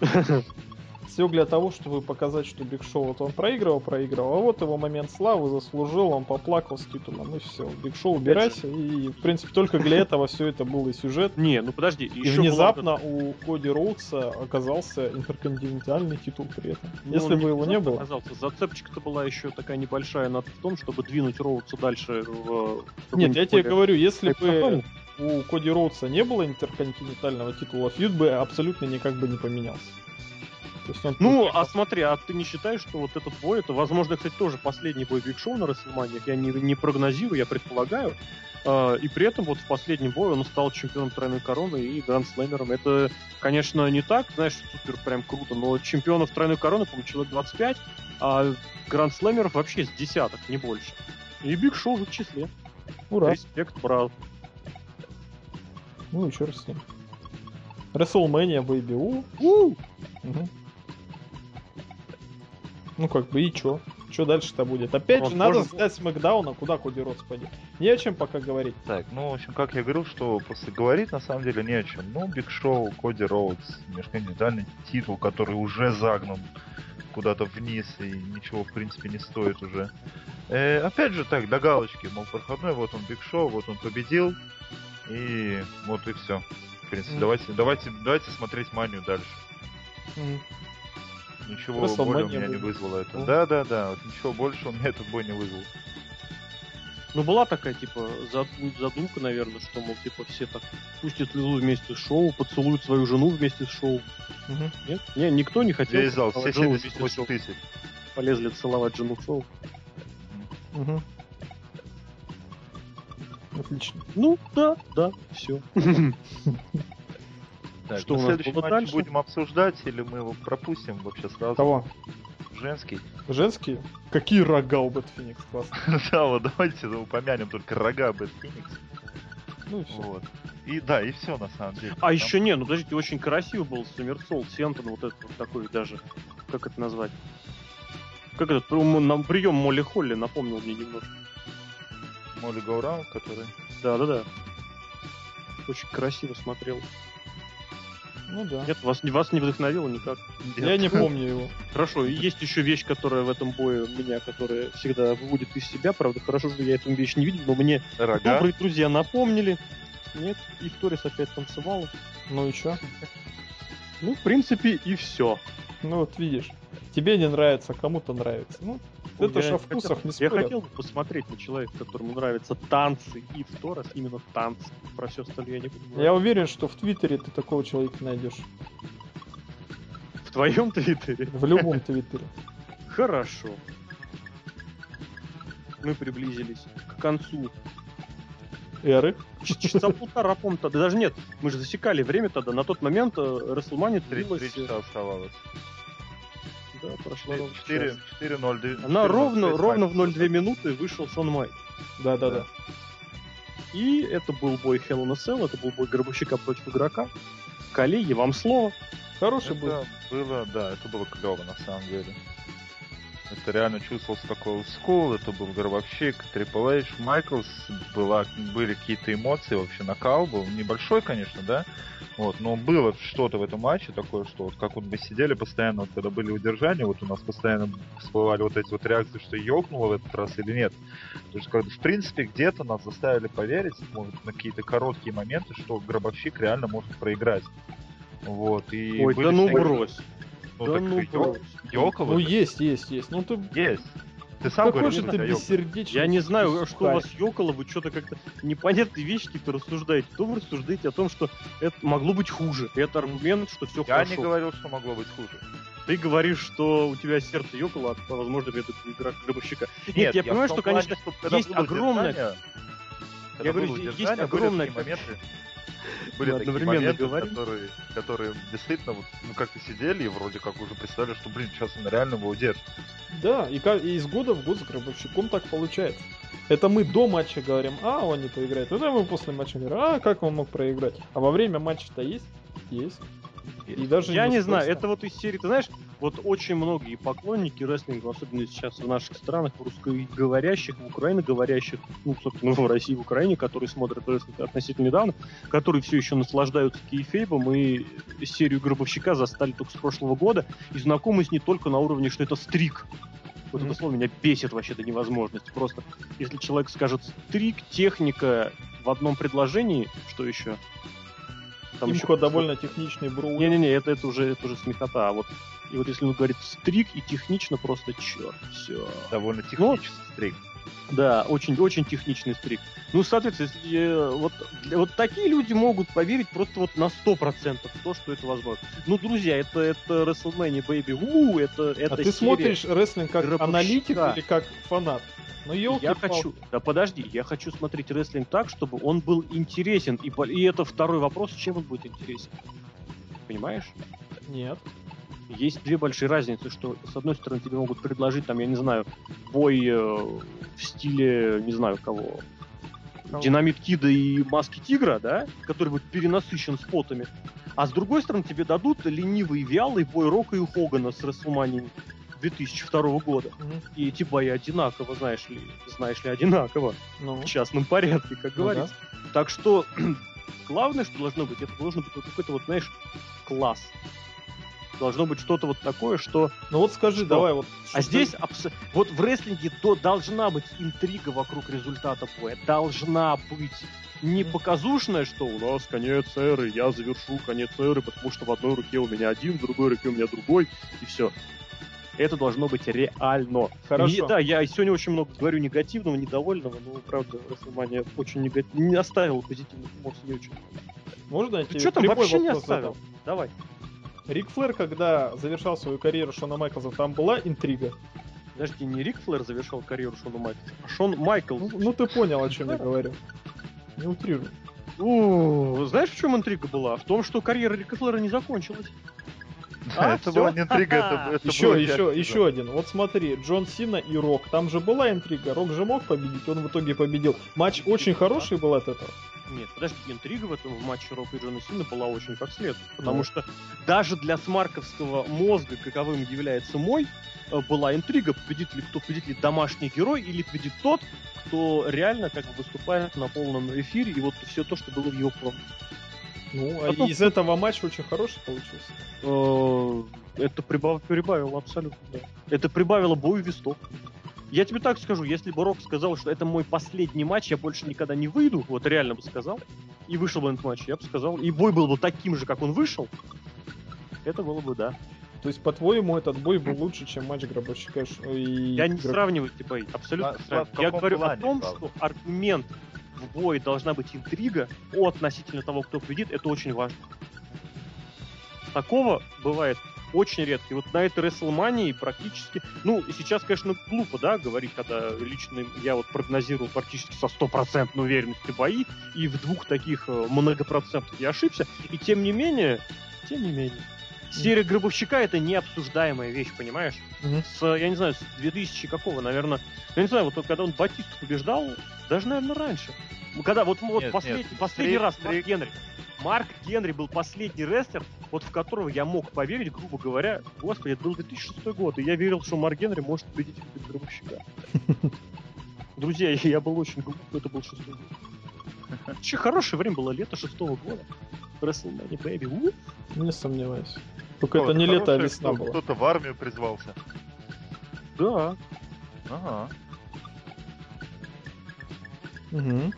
Все для того, чтобы показать, что Биг Шоу вот он проигрывал, проигрывал, а вот его момент славы заслужил, он поплакал с титулом, и все. Биг Шоу убирайся, и, в принципе, только для этого все это был и сюжет. Не, ну подожди, И внезапно у Коди Роудса оказался интерконтинентальный титул при этом. Ну, Если бы его не было. Оказался. Зацепочка-то была еще такая небольшая над в том, чтобы двинуть Роудса дальше в... Нет, я тебе говорю, если бы у Коди Роудса не было интерконтинентального титула, фьюд бы абсолютно никак бы не поменялся. То есть он Ну, а смотри, а ты не считаешь, что вот этот бой, это, возможно, кстати, тоже последний бой Биг Шоу на Расселмане? Я не, не прогнозирую, я предполагаю. А, и при этом вот в последнем бою он стал чемпионом тройной короны и гранд-слэмером. Это, конечно, не так, знаешь, супер прям круто, но чемпионов тройной короны, по-моему, человек 25, а гранд-слэмеров вообще с десяток, не больше. И Биг Шоу в числе. Ура. Респект, брат. Ну и черт с ним. WrestleMania, baby. У. У! Мгм. Ну как бы и чё? Чё дальше-то будет? Опять Он же, надо тоже- ждать SmackDown а, куда Коди Родс пойдет. Не о чем пока говорить. Так, ну, в общем, как я говорил, что после говорить на самом деле не о чем. Ну, Биг Шоу, Коди Роудс, межконтинентальный титул, который уже загнан куда-то вниз и ничего, в принципе, не стоит уже. Э, опять же, так, до галочки, мол, проходной, вот он Биг Шоу, вот он победил, и вот и все. В принципе, Мгм. давайте, давайте, давайте смотреть манию дальше. Ничего WrestleMania более у меня не будет. вызвало это. Ну. Да, да, да, вот ничего больше у меня этот бой не вызвал. Ну, была такая, типа, зад- задумка, наверное, что, мол, типа, все так пустят слезу вместе с шоу, поцелуют свою жену вместе с шоу. Мгм. Нет? Не, никто не хотел Весь зал, все целовать жену вместе с 78 шоу. тысяч. Полезли целовать жену в шоу. Мгм. Отлично. Ну, да, да, все. Так, Что у нас следующий было матч дальше? будем обсуждать или мы его пропустим вообще сразу? Кого? Женский? Женские? Какие рога у Бэт Феникс? Классно. да, вот давайте упомянем только рога Бэт Феникс. Ну и все. Вот. И да, и все на самом деле. А Там- еще не, ну подождите, очень красиво был Сумерсол, Сентон, вот этот вот такой даже, как это назвать? Как этот нам прием Молли Холли напомнил мне немножко. Молли Гауран, который... Да, да, да. Очень красиво смотрел. Ну да. Нет, вас, вас не вдохновило никак. Я не помню его. Хорошо, и есть еще вещь, которая в этом бое меня, которая всегда выводит из себя. Правда, хорошо, что я эту вещь не видел, но мне Рога. добрые друзья напомнили. Нет, и Торис опять танцевала. Ну и чё? Ну, в принципе, и все. Ну вот видишь. Тебе не нравится, кому-то нравится. Ну, это ж о вкусах не Я спорят. хотел бы посмотреть на человека, которому нравятся танцы, и в Торос именно танцы. Про все остальное я не говорить. Я уверен, что в Твиттере ты такого человека найдешь. В твоем твиттере? В любом Твиттере. Хорошо. Мы приблизились к концу. Эры. Часа полтора, по-моему, тогда. Даже нет, мы же засекали время тогда. На тот момент Расселмани Три, три часа оставалось. Да, ноль две- Она 4:06 ровно, ровно в матч. 0,2 минуты вышел Сон Май. Да-да-да. И это был бой Hell in a Cell, это был бой Гробовщика против игрока. Коллеги, вам слово. Хороший был. Это было, да, это было клево на самом деле. Это реально чувствовался такой скул, это был гробовщик, Triple H, Майклс, была, были какие-то эмоции, вообще накал был, небольшой, конечно, да, вот, но было что-то в этом матче такое, что вот как вот мы сидели постоянно, вот, когда были удержания, вот у нас постоянно всплывали вот эти вот реакции, что ёкнуло в этот раз или нет. То есть, как бы, в принципе, где-то нас заставили поверить, может, на какие-то короткие моменты, что гробовщик реально может проиграть. Вот, и Ой, да ну брось. Ну, да так ну ё- ёкало Ну есть, есть, есть. Ну ты Есть. Ты сам какой говоришь, же что ты бессердечный. Я не знаю, что у вас ёкало, вы что-то как-то непонятные вещи какие-то рассуждаете. То вы рассуждаете о том, что это могло быть хуже. И это аргумент, что все Я хорошо. не говорил, что могло быть хуже. Ты говоришь, что у тебя сердце ёкало от, возможно, это игра гробовщика. Нет, я, в понимаю, что, плане, конечно, что есть огромное- Я говорю, есть огромное моменты, были Мы такие одновременно моменты, которые, которые действительно вот, ну, как-то сидели и вроде как уже представили, что, блин, сейчас он реально его удержит. Да, и, ка- и из года в год с гробовщиком так получается. Это мы до матча говорим, а, он не поиграет. Это мы после матча говорим, а, как он мог проиграть. А во время матча-то есть? Есть. И даже Я не знаю, неспроста. это вот из серии, ты знаешь, вот очень многие поклонники рестлинга, особенно сейчас в наших странах, в русскоговорящих, в украиноговорящих, ну, собственно, в России, в Украине, которые смотрят рестлинг относительно недавно, которые все еще наслаждаются кейфейбом и серию Гробовщика застали только с прошлого года и знакомы с не только на уровне, что это стрик. Вот это слово меня бесит вообще до невозможности. Просто, если человек скажет стрик, техника в одном предложении, что еще? Там еще довольно техничный бру. Не-не-не, это, это, уже, это уже смехота. А вот, и вот если он говорит стрик и технично, просто черт, все. Довольно техничный ну, стрик. Да, очень, очень техничный стрик. Ну, соответственно, если, э, вот, вот такие люди могут поверить просто вот на 100% в то, что это возможно. Ну, друзья, это, это WrestleMania, baby, у, это, это А ты смотришь рестлинг как аналитик или как фанат? Ну, я хочу, да подожди, я хочу смотреть рестлинг так, чтобы он был интересен. И, и это второй вопрос, чем он будет интересен. Понимаешь? Нет. Есть две большие разницы, что с одной стороны тебе могут предложить, там, я не знаю, бой э, в стиле, не знаю кого, Динамит Кида и Маски Тигра, да, который будет перенасыщен спотами. А с другой стороны тебе дадут ленивый вялый бой Рока и Хогана с Расселманией 2002 года. Mm-hmm. И эти бои одинаково, знаешь ли, знаешь ли, одинаково. Ну. В частном порядке, как ну, говорится. Да. Так что главное, что должно быть, это должен быть вот какой-то вот, знаешь, класс. Должно быть что-то вот такое, что... Ну вот скажи, что? давай вот... А здесь абс... вот в рестлинге то должна быть интрига вокруг результата боя. Должна быть не показушная, что у нас конец эры, я завершу конец эры, потому что в одной руке у меня один, в другой руке у меня другой, и все. Это должно быть реально. Хорошо. И, да, я сегодня очень много говорю негативного, недовольного, но, правда, Расселмания очень негатив... не оставил позитивных эмоций не очень. Можно я Ты что там вообще не оставил? Задал? Давай. Рик Флэр, когда завершал свою карьеру Шона Майклса, там была интрига? Подожди, не Рик Флэр завершал карьеру Шона Майклса, а Шон Майкл. Ну, ну ты понял, о чем я говорю. Не утрируй. У, знаешь, в чем интрига была? В том, что карьера Рика Флэра не закончилась. А, это была не интрига, это, это еще, еще, еще один. Вот смотри, Джон Сина и Рок. Там же была интрига. Рок же мог победить, он в итоге победил. Матч очень хороший был от этого. Нет, подожди, интрига в этом в матче Рока и Джона Сина была очень как следует. Потому ну. что даже для смарковского мозга, каковым является мой, э, была интрига, победит ли кто победит ли домашний герой или победит тот, кто реально как бы выступает на полном эфире, и вот все то, что было в его промо. Ну, а Потом... из этого матча очень хороший получился. Э, это прибав... прибавило абсолютно, да. Это прибавило бою вестов. Я тебе так скажу, если бы Рок сказал, что это мой последний матч, я больше никогда не выйду, вот реально бы сказал, и вышел бы на этот матч, я бы сказал, и бой был бы таким же, как он вышел, это было бы да. То есть, по-твоему, этот бой был лучше, чем матч Гробовщика и... Я не сравниваю эти бои, абсолютно. А, я говорю плане, о том, правда? что аргумент в бое должна быть интрига относительно того, кто победит, это очень важно. Такого бывает очень редко. И вот на этой WrestleMania практически... Ну, сейчас, конечно, глупо, да, говорить, когда лично я вот прогнозировал практически со стопроцентной уверенностью бои, и в двух таких э, многопроцентах я ошибся. И тем не менее, тем не менее, серия Гробовщика это необсуждаемая вещь, понимаешь? Mm-hmm. С, я не знаю, с 2000 какого, наверное... Я не знаю, вот когда он Батисту побеждал, даже, наверное, раньше. Когда вот, вот нет, послед, нет. последний Стрик, раз Марк Генри. Марк Генри был последний рестлер, вот в которого я мог поверить, грубо говоря, господи, это был 2006 год, и я верил, что Марк Генри может победить Гробовщика. Друзья, я был очень глуп, это был шестой год. Вообще хорошее время было, лето шестого года. WrestleMania Baby. Не сомневаюсь. Только это не лето, а весна была. Кто-то в армию призвался. Да. Ага. Угу.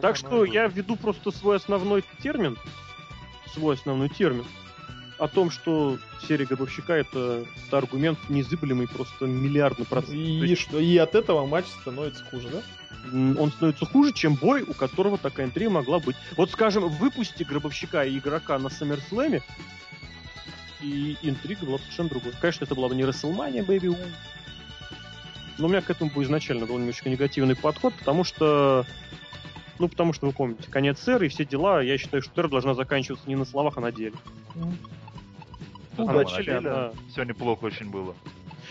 Так что я введу просто свой основной термин, свой основной термин, о том, что серия Гробовщика это, это аргумент незыблемый, просто миллиардный процент. И, есть... что, и от этого матч становится хуже, да? Он становится хуже, чем бой, у которого такая интрига могла быть. Вот, скажем, выпусти Гробовщика и игрока на Саммерслэме, и интрига была совершенно другой. Конечно, это была бы не WrestleMania, Baby но у меня к этому был изначально был немножко негативный подход, потому что ну, потому что вы помните, конец эры и все дела, я считаю, что эра должна заканчиваться не на словах, а на деле. Ну, а на деле она... все неплохо очень было.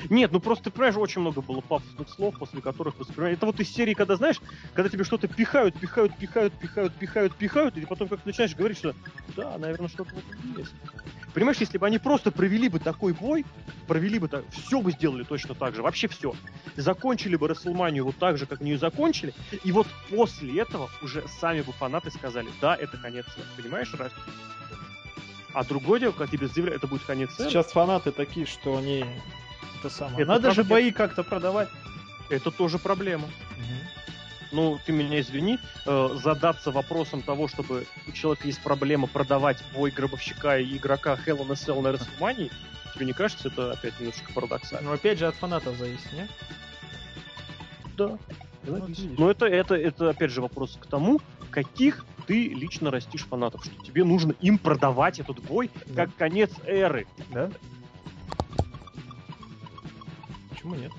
Нет, ну просто, ты понимаешь, очень много было пафосных слов, после которых воспринимаешь. Это вот из серии, когда, знаешь, когда тебе что-то пихают, пихают, пихают, пихают, пихают, пихают, и потом как начинаешь говорить, что да, наверное, что-то вот есть. Понимаешь, если бы они просто провели бы такой бой, провели бы так, все бы сделали точно так же, вообще все. Закончили бы Расселманию вот так же, как они ее закончили, и вот после этого уже сами бы фанаты сказали, да, это конец. Понимаешь, разницу? А другое дело, как тебе заявляют, это будет конец эра, Сейчас фанаты такие, что они... Это самое. Это Надо же правда. бои как-то продавать. это тоже проблема. Ну, ты меня извини, э, задаться вопросом того, чтобы у человека есть проблема продавать бой гробовщика и игрока Hell in a Cell на WrestleMania, тебе не кажется это опять немножко парадоксально? Но опять же от фанатов зависит, не? Да. Ну, вот. Но это, это, это опять же вопрос к тому, каких ты лично растишь фанатов, что тебе нужно им продавать этот бой Да. как конец эры. Да? Почему нет?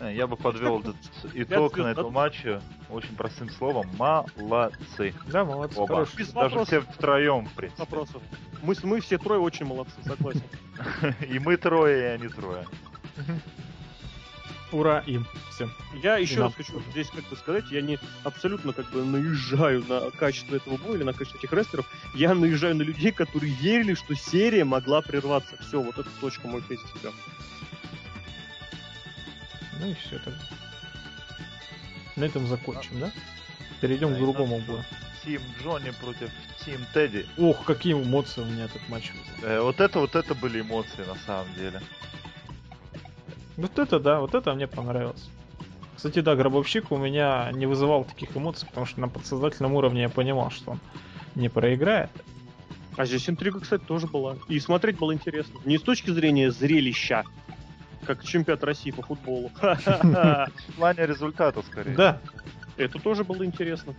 Э, Я бы подвел этот итог на этом матче очень простым словом. Молодцы. Да, молодцы, Оба. Без Даже вопросов. все втроем, в принципе. Вопросов. Мы, мы все трое очень молодцы, согласен. И мы трое, и они трое. Ура им всем. Я еще раз хочу здесь как бы сказать, я не абсолютно как бы наезжаю на качество этого боя или на качество этих рестлеров. Я наезжаю на людей, которые верили, что серия могла прерваться. Все, вот эта точка мой тезис. Ну и все тогда. На этом закончим, да? Перейдем Да, к другому бою. Тим Джонни против Тим Тедди. Ох, какие эмоции у меня этот матч вызвал. Э, вот это, вот это были эмоции на самом деле. Вот это да, вот это мне понравилось. Кстати, да, гробовщик у меня не вызывал таких эмоций, потому что на подсознательном уровне я понимал, что он не проиграет. А здесь интрига, кстати, тоже была. И смотреть было интересно. Не с точки зрения зрелища, как чемпионат России по футболу. В плане результата, скорее. Да, Это тоже было интересно.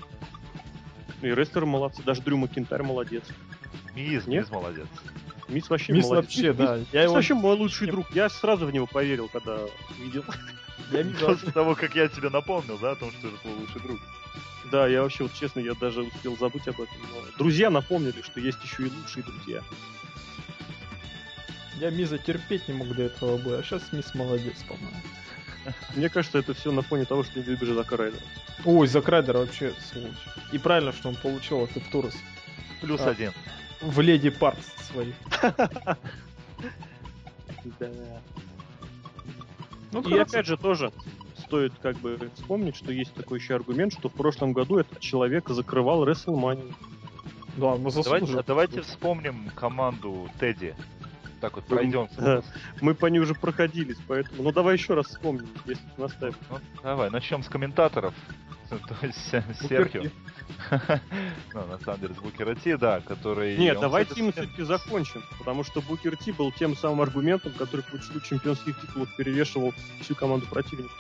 И рестлеры молодцы, даже Дрю Макинтарь молодец. Миз, Нет? Миз молодец. Мисс вообще Мисс молодец. вообще, да. Мисс Я его вообще мой лучший друг. Я сразу в него поверил, когда видел. я Миза После того, как я тебе напомнил, да, о том, что это твой лучший друг. Да, я вообще, вот честно, я даже успел забыть об этом. но друзья напомнили, что есть еще и лучшие друзья. Я Миза терпеть не мог до этого боя, а сейчас Мисс молодец, по-моему. Мне кажется, это все на фоне того, что ты любишь Зака Райдера. Ой, Зак Райдер вообще сволочь. И правильно, что он получил этот Турос Плюс А. один. в леди парт своих. Да. Ну, И хорошо. опять же тоже стоит как бы вспомнить, что есть такой еще аргумент, что в прошлом году этот человек закрывал WrestleMania. Да, мы Давайте, заслужили. а давайте вспомним команду Тедди. Так вот, Да. пройдемся. Мы по ней уже проходились, поэтому... Ну давай еще раз вспомним, если ты наставишь. Ну, давай, начнем с комментаторов. То есть Букер Серхио. Ну, на самом деле, с Букера Ти, да, который... Нет, давайте кстати, мы все-таки закончим, потому что Букер Ти был тем самым аргументом, который по числу чемпионских титулов перевешивал всю команду противника.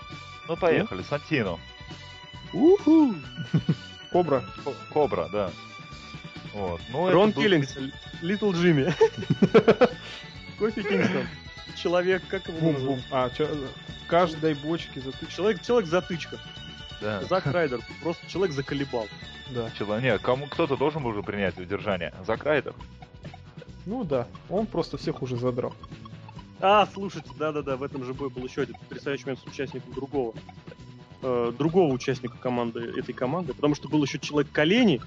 Ну, поехали, Сантино. Уху! Кобра. Ко- Кобра, да. Вот. Ну, Рон был- Киллингс, Литл Джимми. Кофи Кингстон. Человек, как его Бум-бум. называют? А, чё, в каждой бочке затычка. Человек, человек затычка. Да. Зак Райдер. Просто человек заколебал. Да. Чело- Не, кому кто-то должен был уже принять удержание. Зак Райдер. Ну да, он просто всех уже задрал. А, слушайте, да-да-да, в этом же бой был еще один потрясающий момент с участником другого. э, другого участника команды, этой команды, потому что был еще человек колени.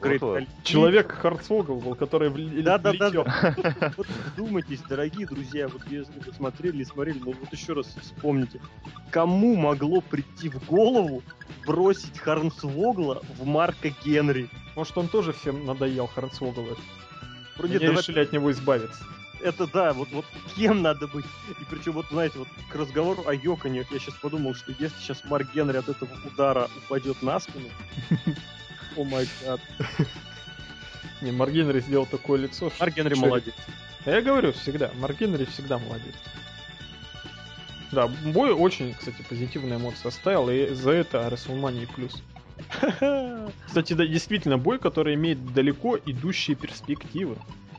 Грейт Вот-вот. Колени. Человек Харцвогл был, который вл- Да-да-да. влетел. Вот вдумайтесь, дорогие друзья, вот если вы смотрели и смотрели, ну вот еще раз вспомните, кому могло прийти в голову бросить Харнсвогла в Марка Генри? Может, он тоже всем надоел, Харцвогл. Вроде Они решили от него избавиться. это да, вот, вот кем надо быть. И причем, вот знаете, вот к разговору о Йоконе, я сейчас подумал, что если сейчас Марк Генри от этого удара упадет на спину, о май гад. Не, Маргенри сделал такое лицо, что... Марк Генри человек- молодец. А Я говорю всегда, Маргенри всегда молодец. Да, бой очень, кстати, позитивные эмоции оставил, и за это WrestleMania плюс. Кстати, да, действительно, бой, который имеет далеко идущие перспективы.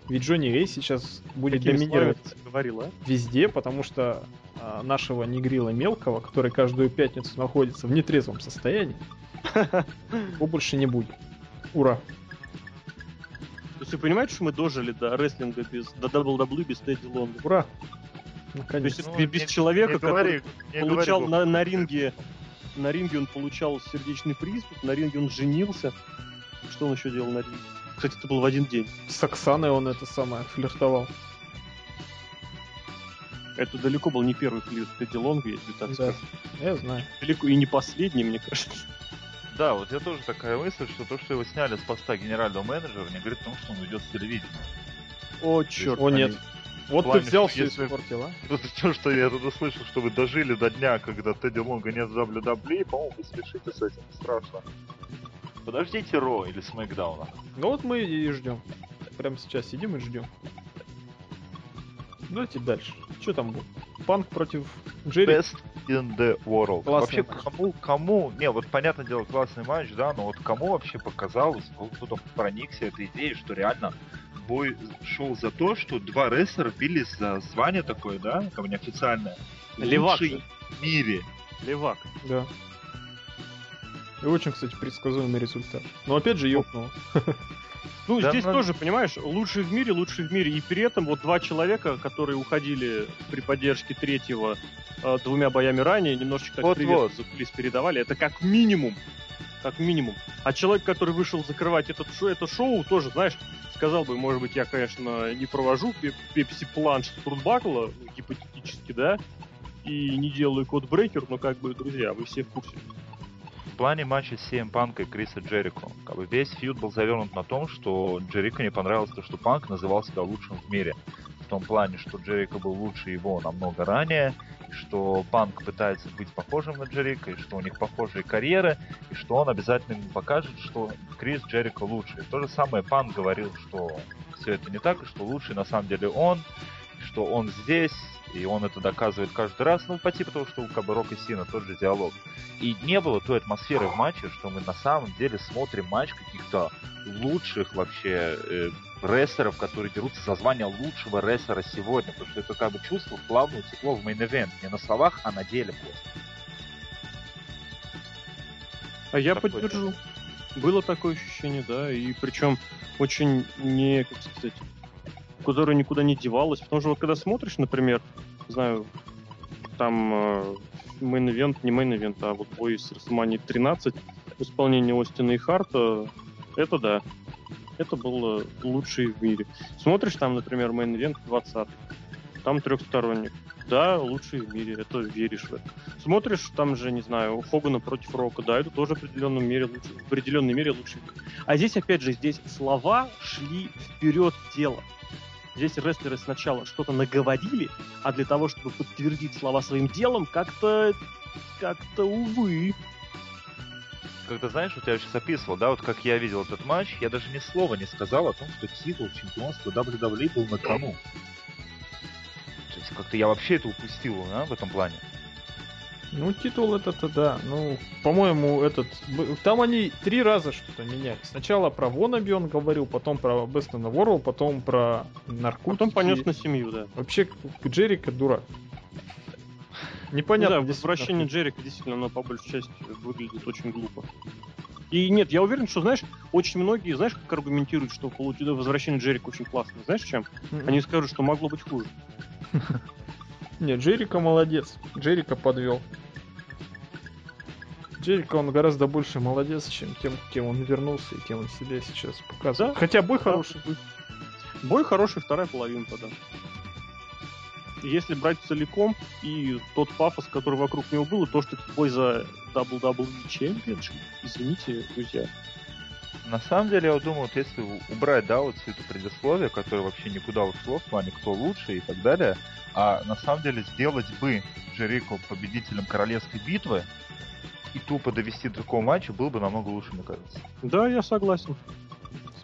Ведь Джонни Рей сейчас будет Какими доминировать словами ты говорил, а? везде, потому что а, нашего негрила мелкого, который каждую пятницу находится в нетрезвом состоянии, его больше не будет. Ура! То есть вы понимаете, что мы дожили до рестлинга без, до WWE без Тедди Лонга? Ура! То Наконец. есть Ну, без не- человека, не говори, который не получал говори, на, на ринге, на ринге он получал сердечный приступ, на ринге он женился. Что он еще делал на ринге? Кстати, это был в один день. С Оксаной он это самое флиртовал. Это далеко был не первый флирт Тедди Лонга, я тебе так Да. скажу. Я знаю. Далеко и не последний, мне кажется. Да, вот я тоже такая мысль, что то, что его сняли с поста генерального менеджера, не говорит о том, что он уйдет с телевидения. О, черт. О, нет. Вот ты плане, взял что все если- испортил, а? Это то, что я тут услышал, что вы дожили до дня, когда Тедди Лонга нет в WWE, по-моему, вы спешите с этим, страшно. Подождите Ро или Смакдауна. Ну вот мы и ждем. Прямо сейчас сидим и ждем. Давайте дальше. Что там было? Панк против Джерри. Best in the world. Классный вообще, матч. кому, кому, не, вот понятное дело, классный матч, да, но вот кому вообще показалось, кто- кто-то проникся этой идеей, что реально бой шел за то, что два рестлера бились за звание такое, да, там неофициальное. Левак Лучший в мире. Левак. Да. И очень, кстати, предсказуемый результат. Но опять же ёкнуло. Ну, Да, здесь ну- тоже, понимаешь, лучший в мире, лучший в мире. И при этом вот два человека, которые уходили при поддержке третьего э, двумя боями ранее, немножечко так Вот-вот. привет за кулис передавали. Это как минимум. Как минимум. А человек, который вышел закрывать этот шоу, это шоу, тоже, знаешь, сказал бы, может быть, я, конечно, не провожу пепси планш Трудбакла, ну, гипотетически, да, и не делаю код-брейкер, но как бы, друзья, вы все в курсе. Плане матча CM Панка и Криса Джерико, как бы весь фьюд был завернут на том, что Джерико не понравилось то, что Панк называл себя лучшим в мире. В том плане, что Джерико был лучше его намного ранее, что Панк пытается быть похожим на Джерико, и что у них похожие карьеры, и что он обязательно ему покажет, что Крис Джерико лучше. И то же самое Панк говорил, что все это не так, и что лучший на самом деле он, что он здесь, и он это доказывает каждый раз, ну, по типу того, что у Кабы Рок и Сина тот же диалог. И не было той атмосферы в матче, что мы на самом деле смотрим матч каких-то лучших вообще э, рестлеров, которые дерутся за звание лучшего рестлера сегодня. Потому что это как бы чувство плавно текло в main event. Не на словах, а на деле просто. А я Такое поддержу. Было такое ощущение, да, и причем очень не, как сказать, которое никуда не девалось. Потому что вот когда смотришь, например, знаю, там main event, не main event, а вот бой с WrestleMania 13 в Остина и Харта, это да. Это было лучшее в мире. Смотришь там, например, main event 20 там трехсторонник. Да, лучший в мире, это веришь в это. Смотришь, там же, не знаю, Хогана против Рока, да, это тоже в определенном мере лучше, в определенной мере лучше. А здесь, опять же, здесь слова шли вперед дела. Здесь рестлеры сначала что-то наговорили, а для того, чтобы подтвердить слова своим делом, как-то, как-то, увы. Когда, знаешь, вот я сейчас описывал, да, вот как я видел этот матч, я даже ни слова не сказал о том, что титул чемпионства WWE был на кону. То есть как-то я вообще это упустил, да, в этом плане. Ну, титул этот-то да. Ну, по-моему, этот... Там они три раза что-то меняли. Сначала про Вонаби он говорил, потом про the World, потом про наркотики. Потом понес на семью, да. Вообще, Джерика дурак. Непонятно. Ну да, возвращение Джерика действительно, оно по большей части выглядит очень глупо. И нет, я уверен, что, знаешь, очень многие, знаешь, как аргументируют, что получ- возвращение Джерика очень классное. Знаешь, чем? Они скажут, что могло быть хуже. Нет, Джерика молодец. Джерика подвел. Джерика он гораздо больше молодец, чем тем, кем он вернулся и кем он себя сейчас показывает. Да? Хотя бой хороший. Бой хороший, вторая половинка, да. Если брать целиком и тот пафос, который вокруг него был, и то, что это бой за WWE Championship, извините, друзья. На самом деле, я вот думаю, вот если убрать, да, вот всю эту предисловие, которое вообще никуда ушло в плане кто лучше и так далее, а на самом деле сделать бы Джерико победителем королевской битвы и тупо довести до такого матча было бы намного лучше, мне кажется. Да, я согласен.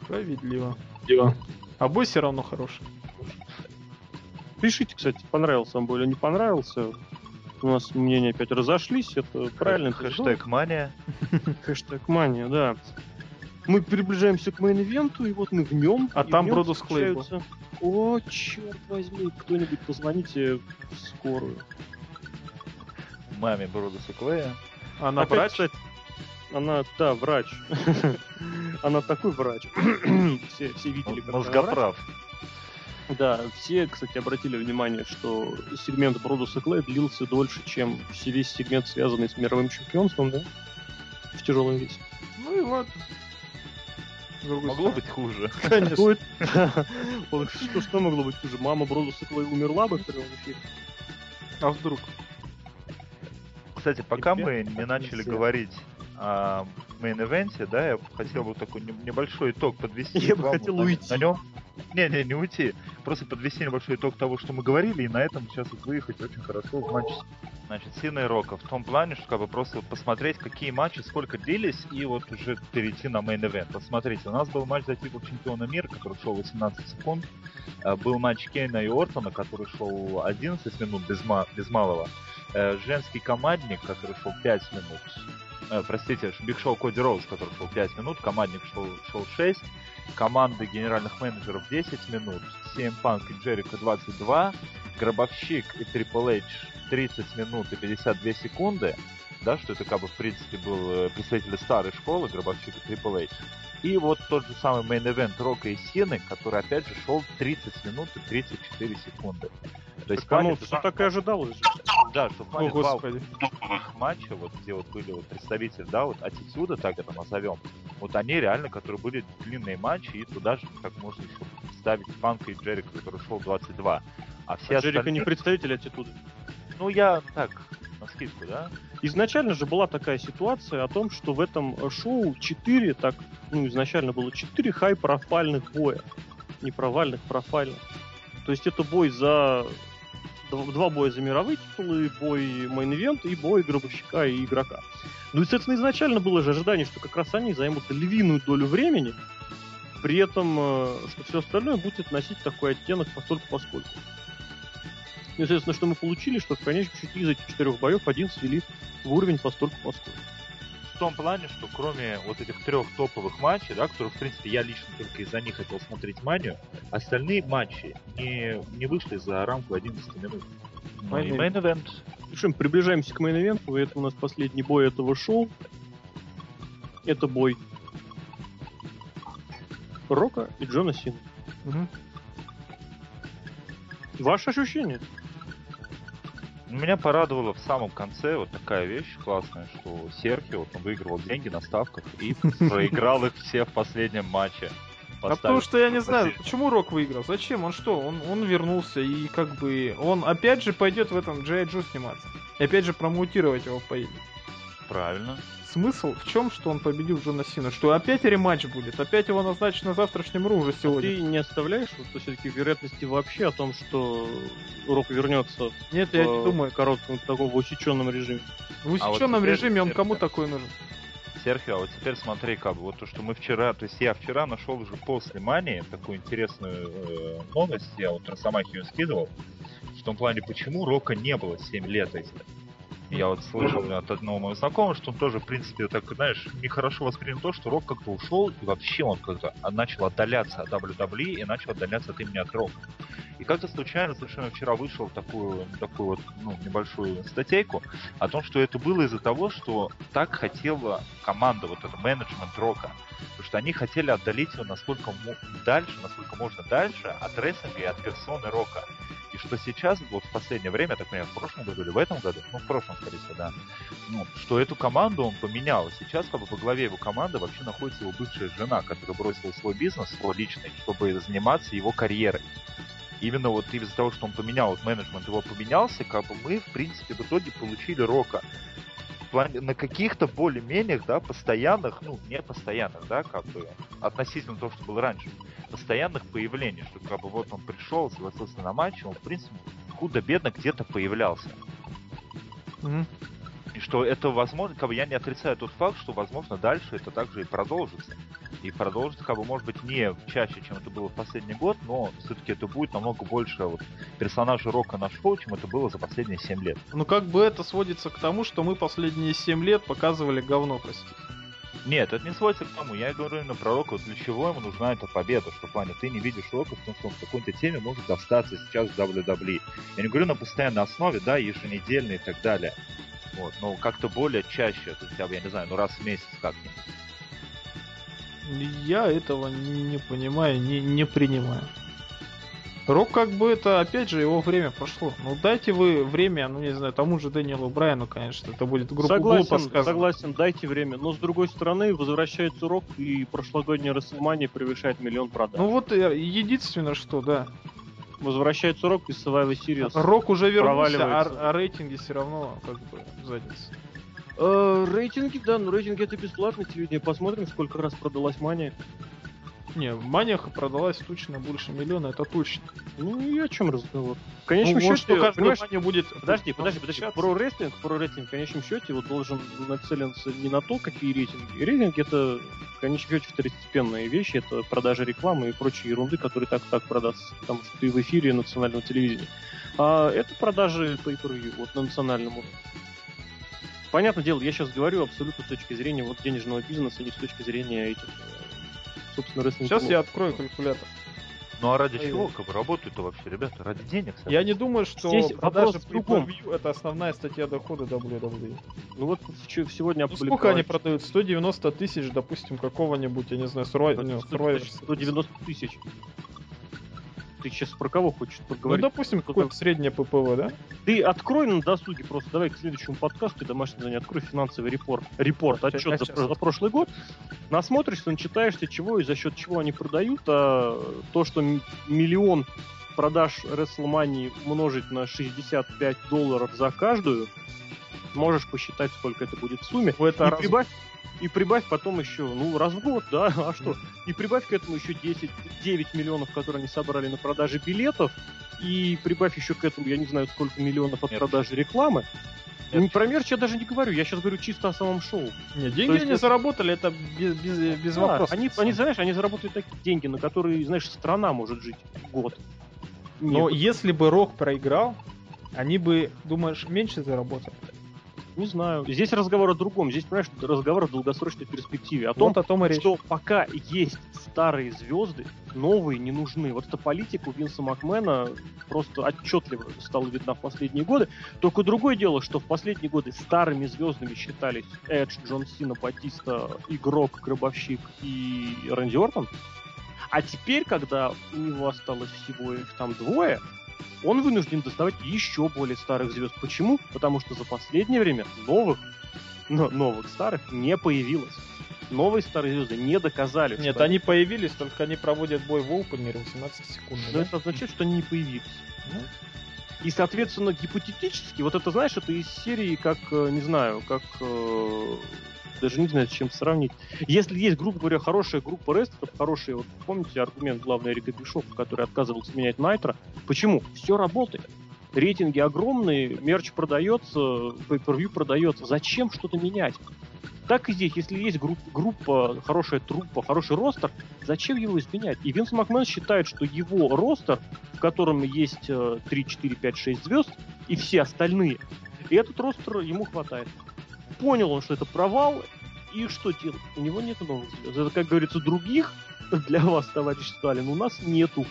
Справедливо. Да. А бой все равно хороший. Пишите, кстати, понравился вам бой или не понравился. У нас мнения опять разошлись, это правильно. Хэштег мания. Хэштег мания, да. Мы приближаемся к мейн-ивенту, и вот мы в нем. А там Бродус Клей был. встречаются- О, черт возьми, кто-нибудь позвоните в скорую. Маме Бродуса Клея. Она Опять, врач? кстати, она, да, врач. Она такой врач. Все, все видели, как она врач. Да, все, кстати, обратили внимание, что сегмент Бродуса Клея длился дольше, чем все- весь сегмент, связанный с мировым чемпионством, да? В тяжелом весе. Ну и ладно. Могло стороны. быть хуже. Конечно. Что Что, могло быть хуже? Мама Бродуса Клэй умерла бы в эфире? А вдруг? Кстати, пока мы не начали говорить о main event е, да, я хотел бы такой не- небольшой итог подвести. Я бы хотел на- уйти. На нем. Не-не, не уйти. Просто подвести небольшой итог того, что мы говорили, и на этом сейчас вот выехать очень хорошо в матч. Значит, Сина и Рока. В том плане, что как бы просто вот посмотреть, какие матчи сколько длились, и вот уже перейти на main event. Посмотрите, у нас был матч за титул чемпиона мира, который шел 18 секунд. Э, Был матч Кейна и Ортона, который шел 11 минут без, ма- без малого. Э, Женский командник, который шел 5 минут. Э, простите, Биг Шоу Коди Роуз, который шел 5 минут, командник шел, шел 6. Команды генеральных менеджеров 10 минут. CM Punk и Джерика 22. Гробовщик и Triple H 30 минут и 52 секунды. Да, что это как бы в принципе был э, представитель старой школы, Гробовщик и Triple H. И вот тот же самый main event Рока и Сины, который опять же шел 30 минут и 34 секунды. То есть в Так, ну, все так и ожидалось. Да, что в О, плане два топовых матча, вот где вот были вот представители, да, вот Attitude а, так это назовем, вот они реально, которые были длинные матчи, и туда же, как можно еще ставить Панка и Джерика, который шел 22. А все А Джерика остальные... не представитель Attitude ы. Ну, я так, на скидку, да? Изначально же была такая ситуация о том, что в этом шоу 4, так, ну, изначально было 4 high-profile ных боя. Не провальных, profile ных. То есть это бой за... дв- Два боя за мировые титулы, бой main event и бой гробовщика и игрока. Ну и, соответственно, изначально было же ожидание, что как раз они займут львиную долю времени, при этом, э, что все остальное будет носить такой оттенок постольку поскольку. И, соответственно, что мы получили, что в конечном счете из этих четырех боев один свели в уровень постольку поскольку. В том плане, что кроме вот этих трех топовых матчей, да, которых, в принципе, я лично только из-за них хотел смотреть манию, остальные матчи не, не вышли за рамку 11 минут. Ну и main event приближаемся к main event у, и это у нас последний бой этого шоу. Это бой Рока и Джона Сина. Мгм. Ваши ощущения? Меня порадовала в самом конце вот такая вещь классная, что Серхио вот, он выигрывал деньги на ставках и проиграл их все в последнем матче. А потому что я не знаю, почему Рок выиграл? Зачем? Он что? Он, он вернулся и как бы... Он опять же пойдет в этом Джей Джо сниматься. И опять же промоутировать его поедет. Правильно. Смысл в чем, что он победил Джона Сина? Что опять рематч будет? Опять его назначат на завтрашнем Ру уже сегодня? Ты не оставляешь вот, все-таки вероятности вообще о том, что Рок вернется Нет, я в не думаю. коротком таком усеченном режиме? В А вот усеченном режиме он кому такой нужен? Серхио, а вот теперь смотри, как бы, вот то, что мы вчера, то есть я вчера нашел уже после Мании такую интересную э, новость, я вот Росомахе ее скидывал, в том плане, почему Рока не было 7 лет этих. Я вот слышал от одного моего знакомого, что он тоже, в принципе, так, знаешь, нехорошо воспринял то, что Рок как-то ушел, и вообще он как-то начал отдаляться от WWE и начал отдаляться от имени от Рока. И как-то случайно совершенно вчера вышел такую, такую вот, ну, небольшую статейку о том, что это было из-за того, что так хотела команда, вот это менеджмент Рока. Потому что они хотели отдалить его насколько дальше, насколько можно дальше от рестлинга и от персоны Рока. И что сейчас, вот в последнее время, так понимаю, в прошлом году или в этом году, ну, в прошлом, скорее всего, да, ну, что эту команду он поменял. Сейчас, как бы, во главе его команды вообще находится его бывшая жена, которая бросила свой бизнес, свой личный, чтобы заниматься его карьерой. Именно вот из-за того, что он поменял, вот менеджмент его поменялся, как бы мы, в принципе, в итоге получили Рока на каких-то более-менее, да, постоянных, ну, не постоянных, да, как бы, относительно того, что было раньше, постоянных появлений, что как бы вот он пришел, согласился на матч, он, в принципе, худо-бедно где-то появлялся. Мгм. И что это возможно, как бы я не отрицаю тот факт, что возможно дальше это также и продолжится. И продолжится, как бы, может быть, не чаще, чем это было в последний год, но все-таки это будет намного больше вот, персонажа Рока на шоу, чем это было за последние 7 лет. Ну как бы это сводится к тому, что мы последние 7 лет показывали говно, простите. Нет, это не сводится к тому. Я говорю именно про Рока. Для чего ему нужна эта победа? Что в ты не видишь Рока в том, что он в какой-то теме может достаться сейчас в WWE. Я не говорю на постоянной основе, да, еженедельно и так далее. Вот, но как-то более чаще, то есть, я, бы, я не знаю, ну раз в месяц как-нибудь. Я этого не понимаю, не, не принимаю. Рок как бы это, опять же, его время прошло. Ну дайте вы время, ну не знаю, тому же Дэниелу Брайану, конечно, это будет грубо глупо Согласен, сказано. согласен, дайте время. Но с другой стороны, возвращается Рок, и прошлогодняя Расселмания превышает миллион продаж. Ну вот э, единственное, что, да. Возвращается Рок из Survivor Series. Рок уже вернулся, а, а рейтинги все равно как бы задница. Э, рейтинги, да, ну рейтинги это бесплатное телевидение. Посмотрим, сколько раз продалась Мания. Не, Маньяха продалась точно больше миллиона, это точно. Ну и о чем разговор? В конечном Ну, может, счете, что каждый Мания будет... Подожди, подожди, подожди. отличаться. Про рестлинг, про рестлинг в конечном счете вот должен нацелиться не на то, какие рейтинги. Рейтинг это в конечном счете второстепенные вещи, это продажа рекламы и прочие ерунды, которые так так продастся, потому что ты в эфире национального телевидения. А это продажи pay per вот на национальном уровне. Понятное дело, я сейчас говорю абсолютно с точки зрения вот денежного бизнеса, не с точки зрения этих, э, собственно, рестлинг. Сейчас я открою калькулятор. Ну а ради Ой, чего как бы работают-то вообще, ребята? Ради денег? Я не думаю, что Здесь продажи вопрос в другом. pay-per-view это основная статья дохода WWE. Ну вот сегодня Ну, сколько они продают? 190 тысяч, допустим, какого-нибудь, я не знаю, Survivor 190 тысяч. Ты сейчас про кого хочешь Ну, поговорить? допустим, какое-то среднее ППВ, да? Ты открой на досуге просто, давай к следующему подкасту, домашнее задание, открой финансовый репорт, репорт, отчет за, за прошлый год, насмотришься, начитаешься, чего и за счет чего они продают, а то, что миллион продаж WrestleMania умножить на 65 долларов за каждую, можешь посчитать, сколько это будет в сумме. Ну, Это и раз- прибавь, и прибавь потом еще, ну, раз в год, да, а что? И прибавь к этому еще 10, 9 миллионов, которые они собрали на продаже билетов, и прибавь еще к этому, я не знаю, сколько миллионов от Нет. продажи рекламы. Нет. Не про мерч я даже не говорю, я сейчас говорю чисто о самом шоу. Не, То деньги есть они это- заработали, это без, без, без Да, вопросов. они, они, знаешь, они заработают такие деньги, на которые, знаешь, страна может жить год. Но Нет, если бы Рок проиграл, они бы, думаешь, меньше заработали? Не знаю. Здесь разговор о другом. Здесь, понимаешь, разговор о долгосрочной перспективе. О том, Вот о том и речь. что пока есть старые звезды, новые не нужны. Вот эта политика у Винса Макмена просто отчетливо стала видна в последние годы. Только другое дело, что в последние годы старыми звездами считались Эдж, Джон Сина, Батиста, Игрок, Гробовщик и Рэнди Ортон. А теперь, когда у него осталось всего их там двое, он вынужден доставать еще более старых звезд. Почему? Потому что за последнее время новых, но- новых старых не появилось. Новые старые звезды не доказали. Нет, что они появились, только они проводят бой в Open 18 секунд. Но да? это означает, что они не появились. Ну. И, соответственно, гипотетически, вот это, знаешь, это из серии, как, э, не знаю, как... э, даже не знаю, с чем сравнить. Если есть, грубо говоря, хорошая группа рестлеров, хорошие, вот помните аргумент главный Эрика Бишофа, который отказывался менять Найтро? Почему? Все работает. Рейтинги огромные, мерч продается, pay-per-view продается. Зачем что-то менять? Так и здесь, если есть групп- группа, хорошая труппа, хороший ростер, зачем его изменять? И Винс Макмен считает, что его ростер, в котором есть э, 3, 4, 5, 6 звезд, и все остальные, и этот ростер ему хватает. Понял он, что это провал, и что делать? У него нет новых звезд. Это, как говорится, других для вас, товарищ Сталин, у нас нету.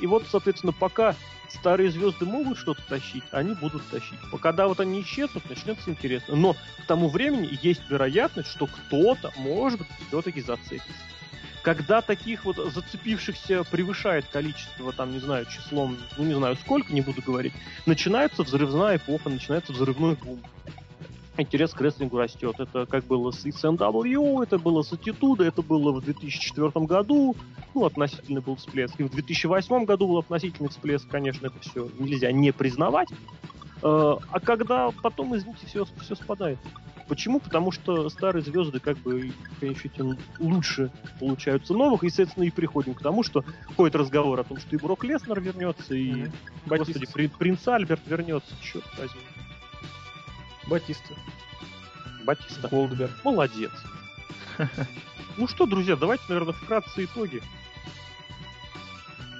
И вот, соответственно, пока старые звезды могут что-то тащить, они будут тащить. А Когда вот они исчезнут, начнется интересно. Но к тому времени есть вероятность, что кто-то, может все-таки зацепится. Когда таких вот зацепившихся превышает количество, там, не знаю, числом, ну, не знаю, сколько, не буду говорить, начинается взрывная эпоха, начинается взрывной бум. Интерес к рестлингу растет. Это как было с SNW, это было с Attitude, это было в 2004 году, ну, относительный был всплеск. И в 2008 году был относительный всплеск, конечно, это все нельзя не признавать. Э, А когда потом, извините, все, все спадает. Почему? Потому что старые звезды как бы в конечном счете, лучше получаются новых, и, соответственно, и приходим к тому, что ходит разговор о том, что и Брок Леснер вернется, и, Мгм. господи, принц Альберт вернется, черт возьми. Батиста. Батиста. Голдберг. Молодец. Ну что, друзья, давайте, наверное, вкратце итоги.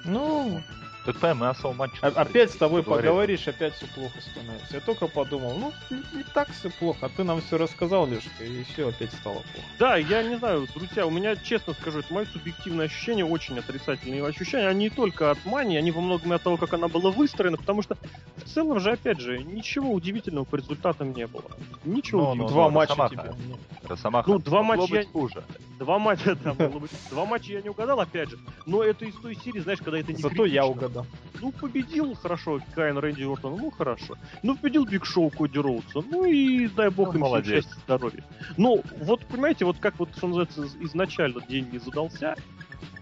Ну, Так понимаем, мы особо матч. А- Опять с тобой поговоришь, опять все плохо становится. Я только подумал, ну, не, так все плохо. А ты нам все рассказал, Лешка, и все опять стало плохо. Да, я не знаю, друзья, у меня, честно скажу, это мое субъективное ощущение, очень отрицательные ощущения. Они не только от мании, они во многом и от того, как она была выстроена, потому что в целом же, опять же, ничего удивительного по результатам не было. Ничего Ну, ну, удивительного. Два матча Росомаха. тебе. Росомаха. Ну, два матча быть я- хуже. Два матча, да, могло быть. Два матча я не угадал, опять же. Но это из той серии, знаешь, когда это не Зато я критично. Угадал. Ну, победил, хорошо, Кайн Рэнди Ортон, ну, хорошо. Ну, победил Биг Шоу Коди Роудса, ну и дай бог Ну, им молодец. счастья, здоровья. Ну, вот, понимаете, вот как вот, что называется, изначально день не задался,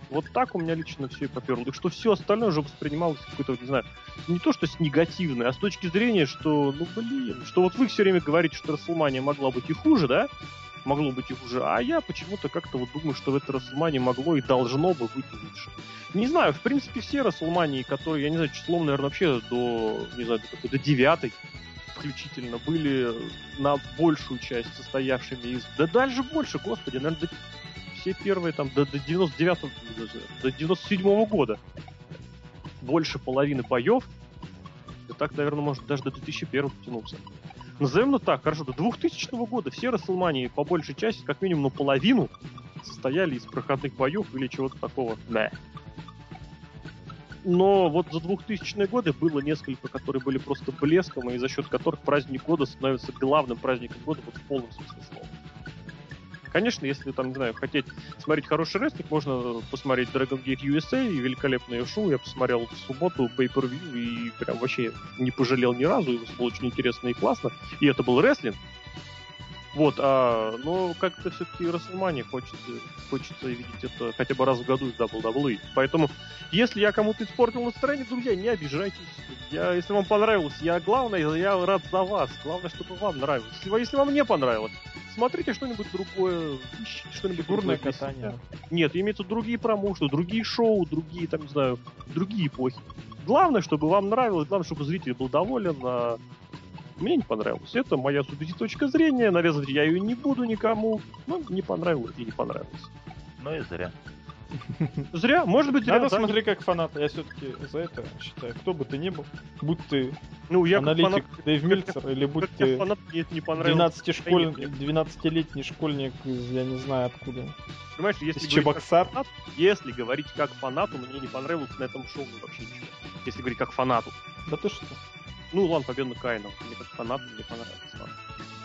вот так у меня лично все и поперло. И что все остальное уже воспринималось какой-то, не знаю, не то что с негативной, а с точки зрения, что, ну, блин, что вот вы все время говорите, что Расселмания могла быть и хуже, да? Могло быть и хуже. А я почему-то как-то вот думаю, что в этой Расселмании могло и должно бы быть лучше. Не знаю, в принципе, все Расселмании, которые, я не знаю, числом, наверное, вообще до, не знаю, до какой-то девятой включительно, были на большую часть состоявшими из... Да дальше больше, господи, наверное, до- все первые там до, до 99 до 97 года. Больше половины боев. Да так, наверное, может даже до 2001 тянуться. Назовем это так, хорошо, до 2000 года все Расселмании по большей части, как минимум наполовину, состояли из проходных боев или чего-то такого. Да. Но вот за 2000-е годы было несколько, которые были просто блеском, и за счет которых праздник года становится главным праздником года вот в полном смысле слова. Конечно, если там, не знаю, хотеть смотреть хороший рестлинг, можно посмотреть Dragon Gate USA и великолепное шоу. Я посмотрел в субботу pay-per-view и прям вообще не пожалел ни разу. Это было очень интересно и классно. И это был рестлинг. Вот, а, но как-то все-таки Расселмания хочется, хочется видеть это хотя бы раз в году из WWE. Поэтому, если я кому-то испортил настроение, друзья, не обижайтесь. Я, если вам понравилось, я главное, я рад за вас. Главное, чтобы вам нравилось. Если, если вам не понравилось, смотрите что-нибудь другое, ищите что-нибудь Фигурное другое катание. Нет, имеются другие промоушены, другие шоу, другие, там, не знаю, другие эпохи. Главное, чтобы вам нравилось, главное, чтобы зритель был доволен, а мне не понравилось. Это моя субъективная точка зрения, навязывать я ее не буду никому. Ну, не понравилось и не понравилось. Ну и зря. Зря, может быть, зря. Надо да, смотреть как фанат. Я все-таки за это считаю. Кто бы ты ни был, будь ты Ну, я аналитик фанат, Дэйв Мильцер или будь ты фанат, мне это не понравилось. 12 школь... 12-летний школьник из я не знаю откуда. Понимаешь, если Из говорить, как Чебоксар. фанат, если говорить как фанату, мне не понравилось на этом шоу вообще ничего. Если говорить как фанату. Да ты что? Ну, ладно, победа Кайна. Мне как фанату не понравилось. ладно.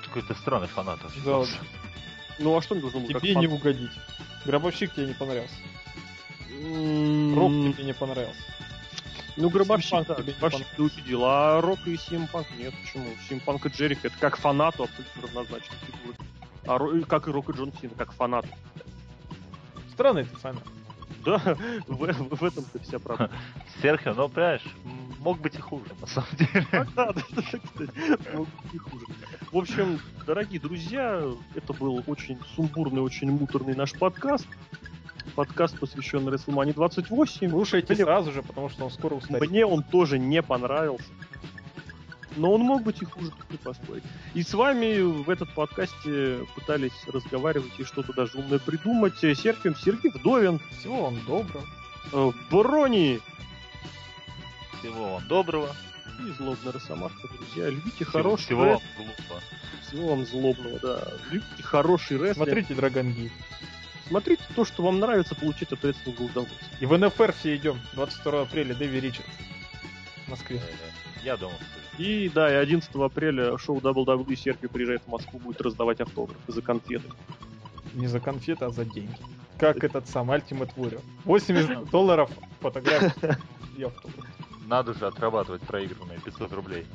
Какой-то странный фанат вообще. Да, вот Ну, а что мне должно было как тебе не фанат? угодить. Гробовщик тебе не понравился. М, Рок тебе не понравился. Ну, Гробовщик, да, Гробовщик ты убедил, а Рок и Симпанк нет, почему? Симпанк и Джерик это как фанату абсолютно равнозначные фигуры. А как и Рок и Джон Сина, как фанат. Странный ты фанат. Да, в, в этом-то вся правда. Серхио, ну, понимаешь, мог быть и хуже, на самом деле. А, Да, да, да, кстати, мог быть и хуже. В общем, дорогие друзья, это был очень сумбурный, очень муторный наш подкаст. Подкаст, посвященный WrestleMania 28. Слушайте Мне- сразу же, потому что он скоро устареет. Мне он тоже не понравился. Но он мог быть и хуже, не поспорить. И с вами в этот подкасте пытались разговаривать и что-то даже умное придумать. Серфим Сергей Вдовин, Всего вам доброго. э, Брони Всего вам доброго. и Злобная Росомашка, друзья. Любите Всего- хороший Всего вам рестлинг. глупо. Всего вам злобного, да. Любите хороший рестлинг. Смотрите Драгонгейт. Смотрите то, что вам нравится, получить от рестлинга удовольствие. И в НФР все идем. 22 апреля Дэви Ричардс. В Москве. Я думал, что И да, и 11 апреля шоу WWE Серфи приезжает в Москву, будет раздавать автографы за конфеты. Не за конфеты, а за деньги. Как этот самый Ultimate Warrior. 80 долларов фотография и автограф. надо же отрабатывать проигранные 500 рублей.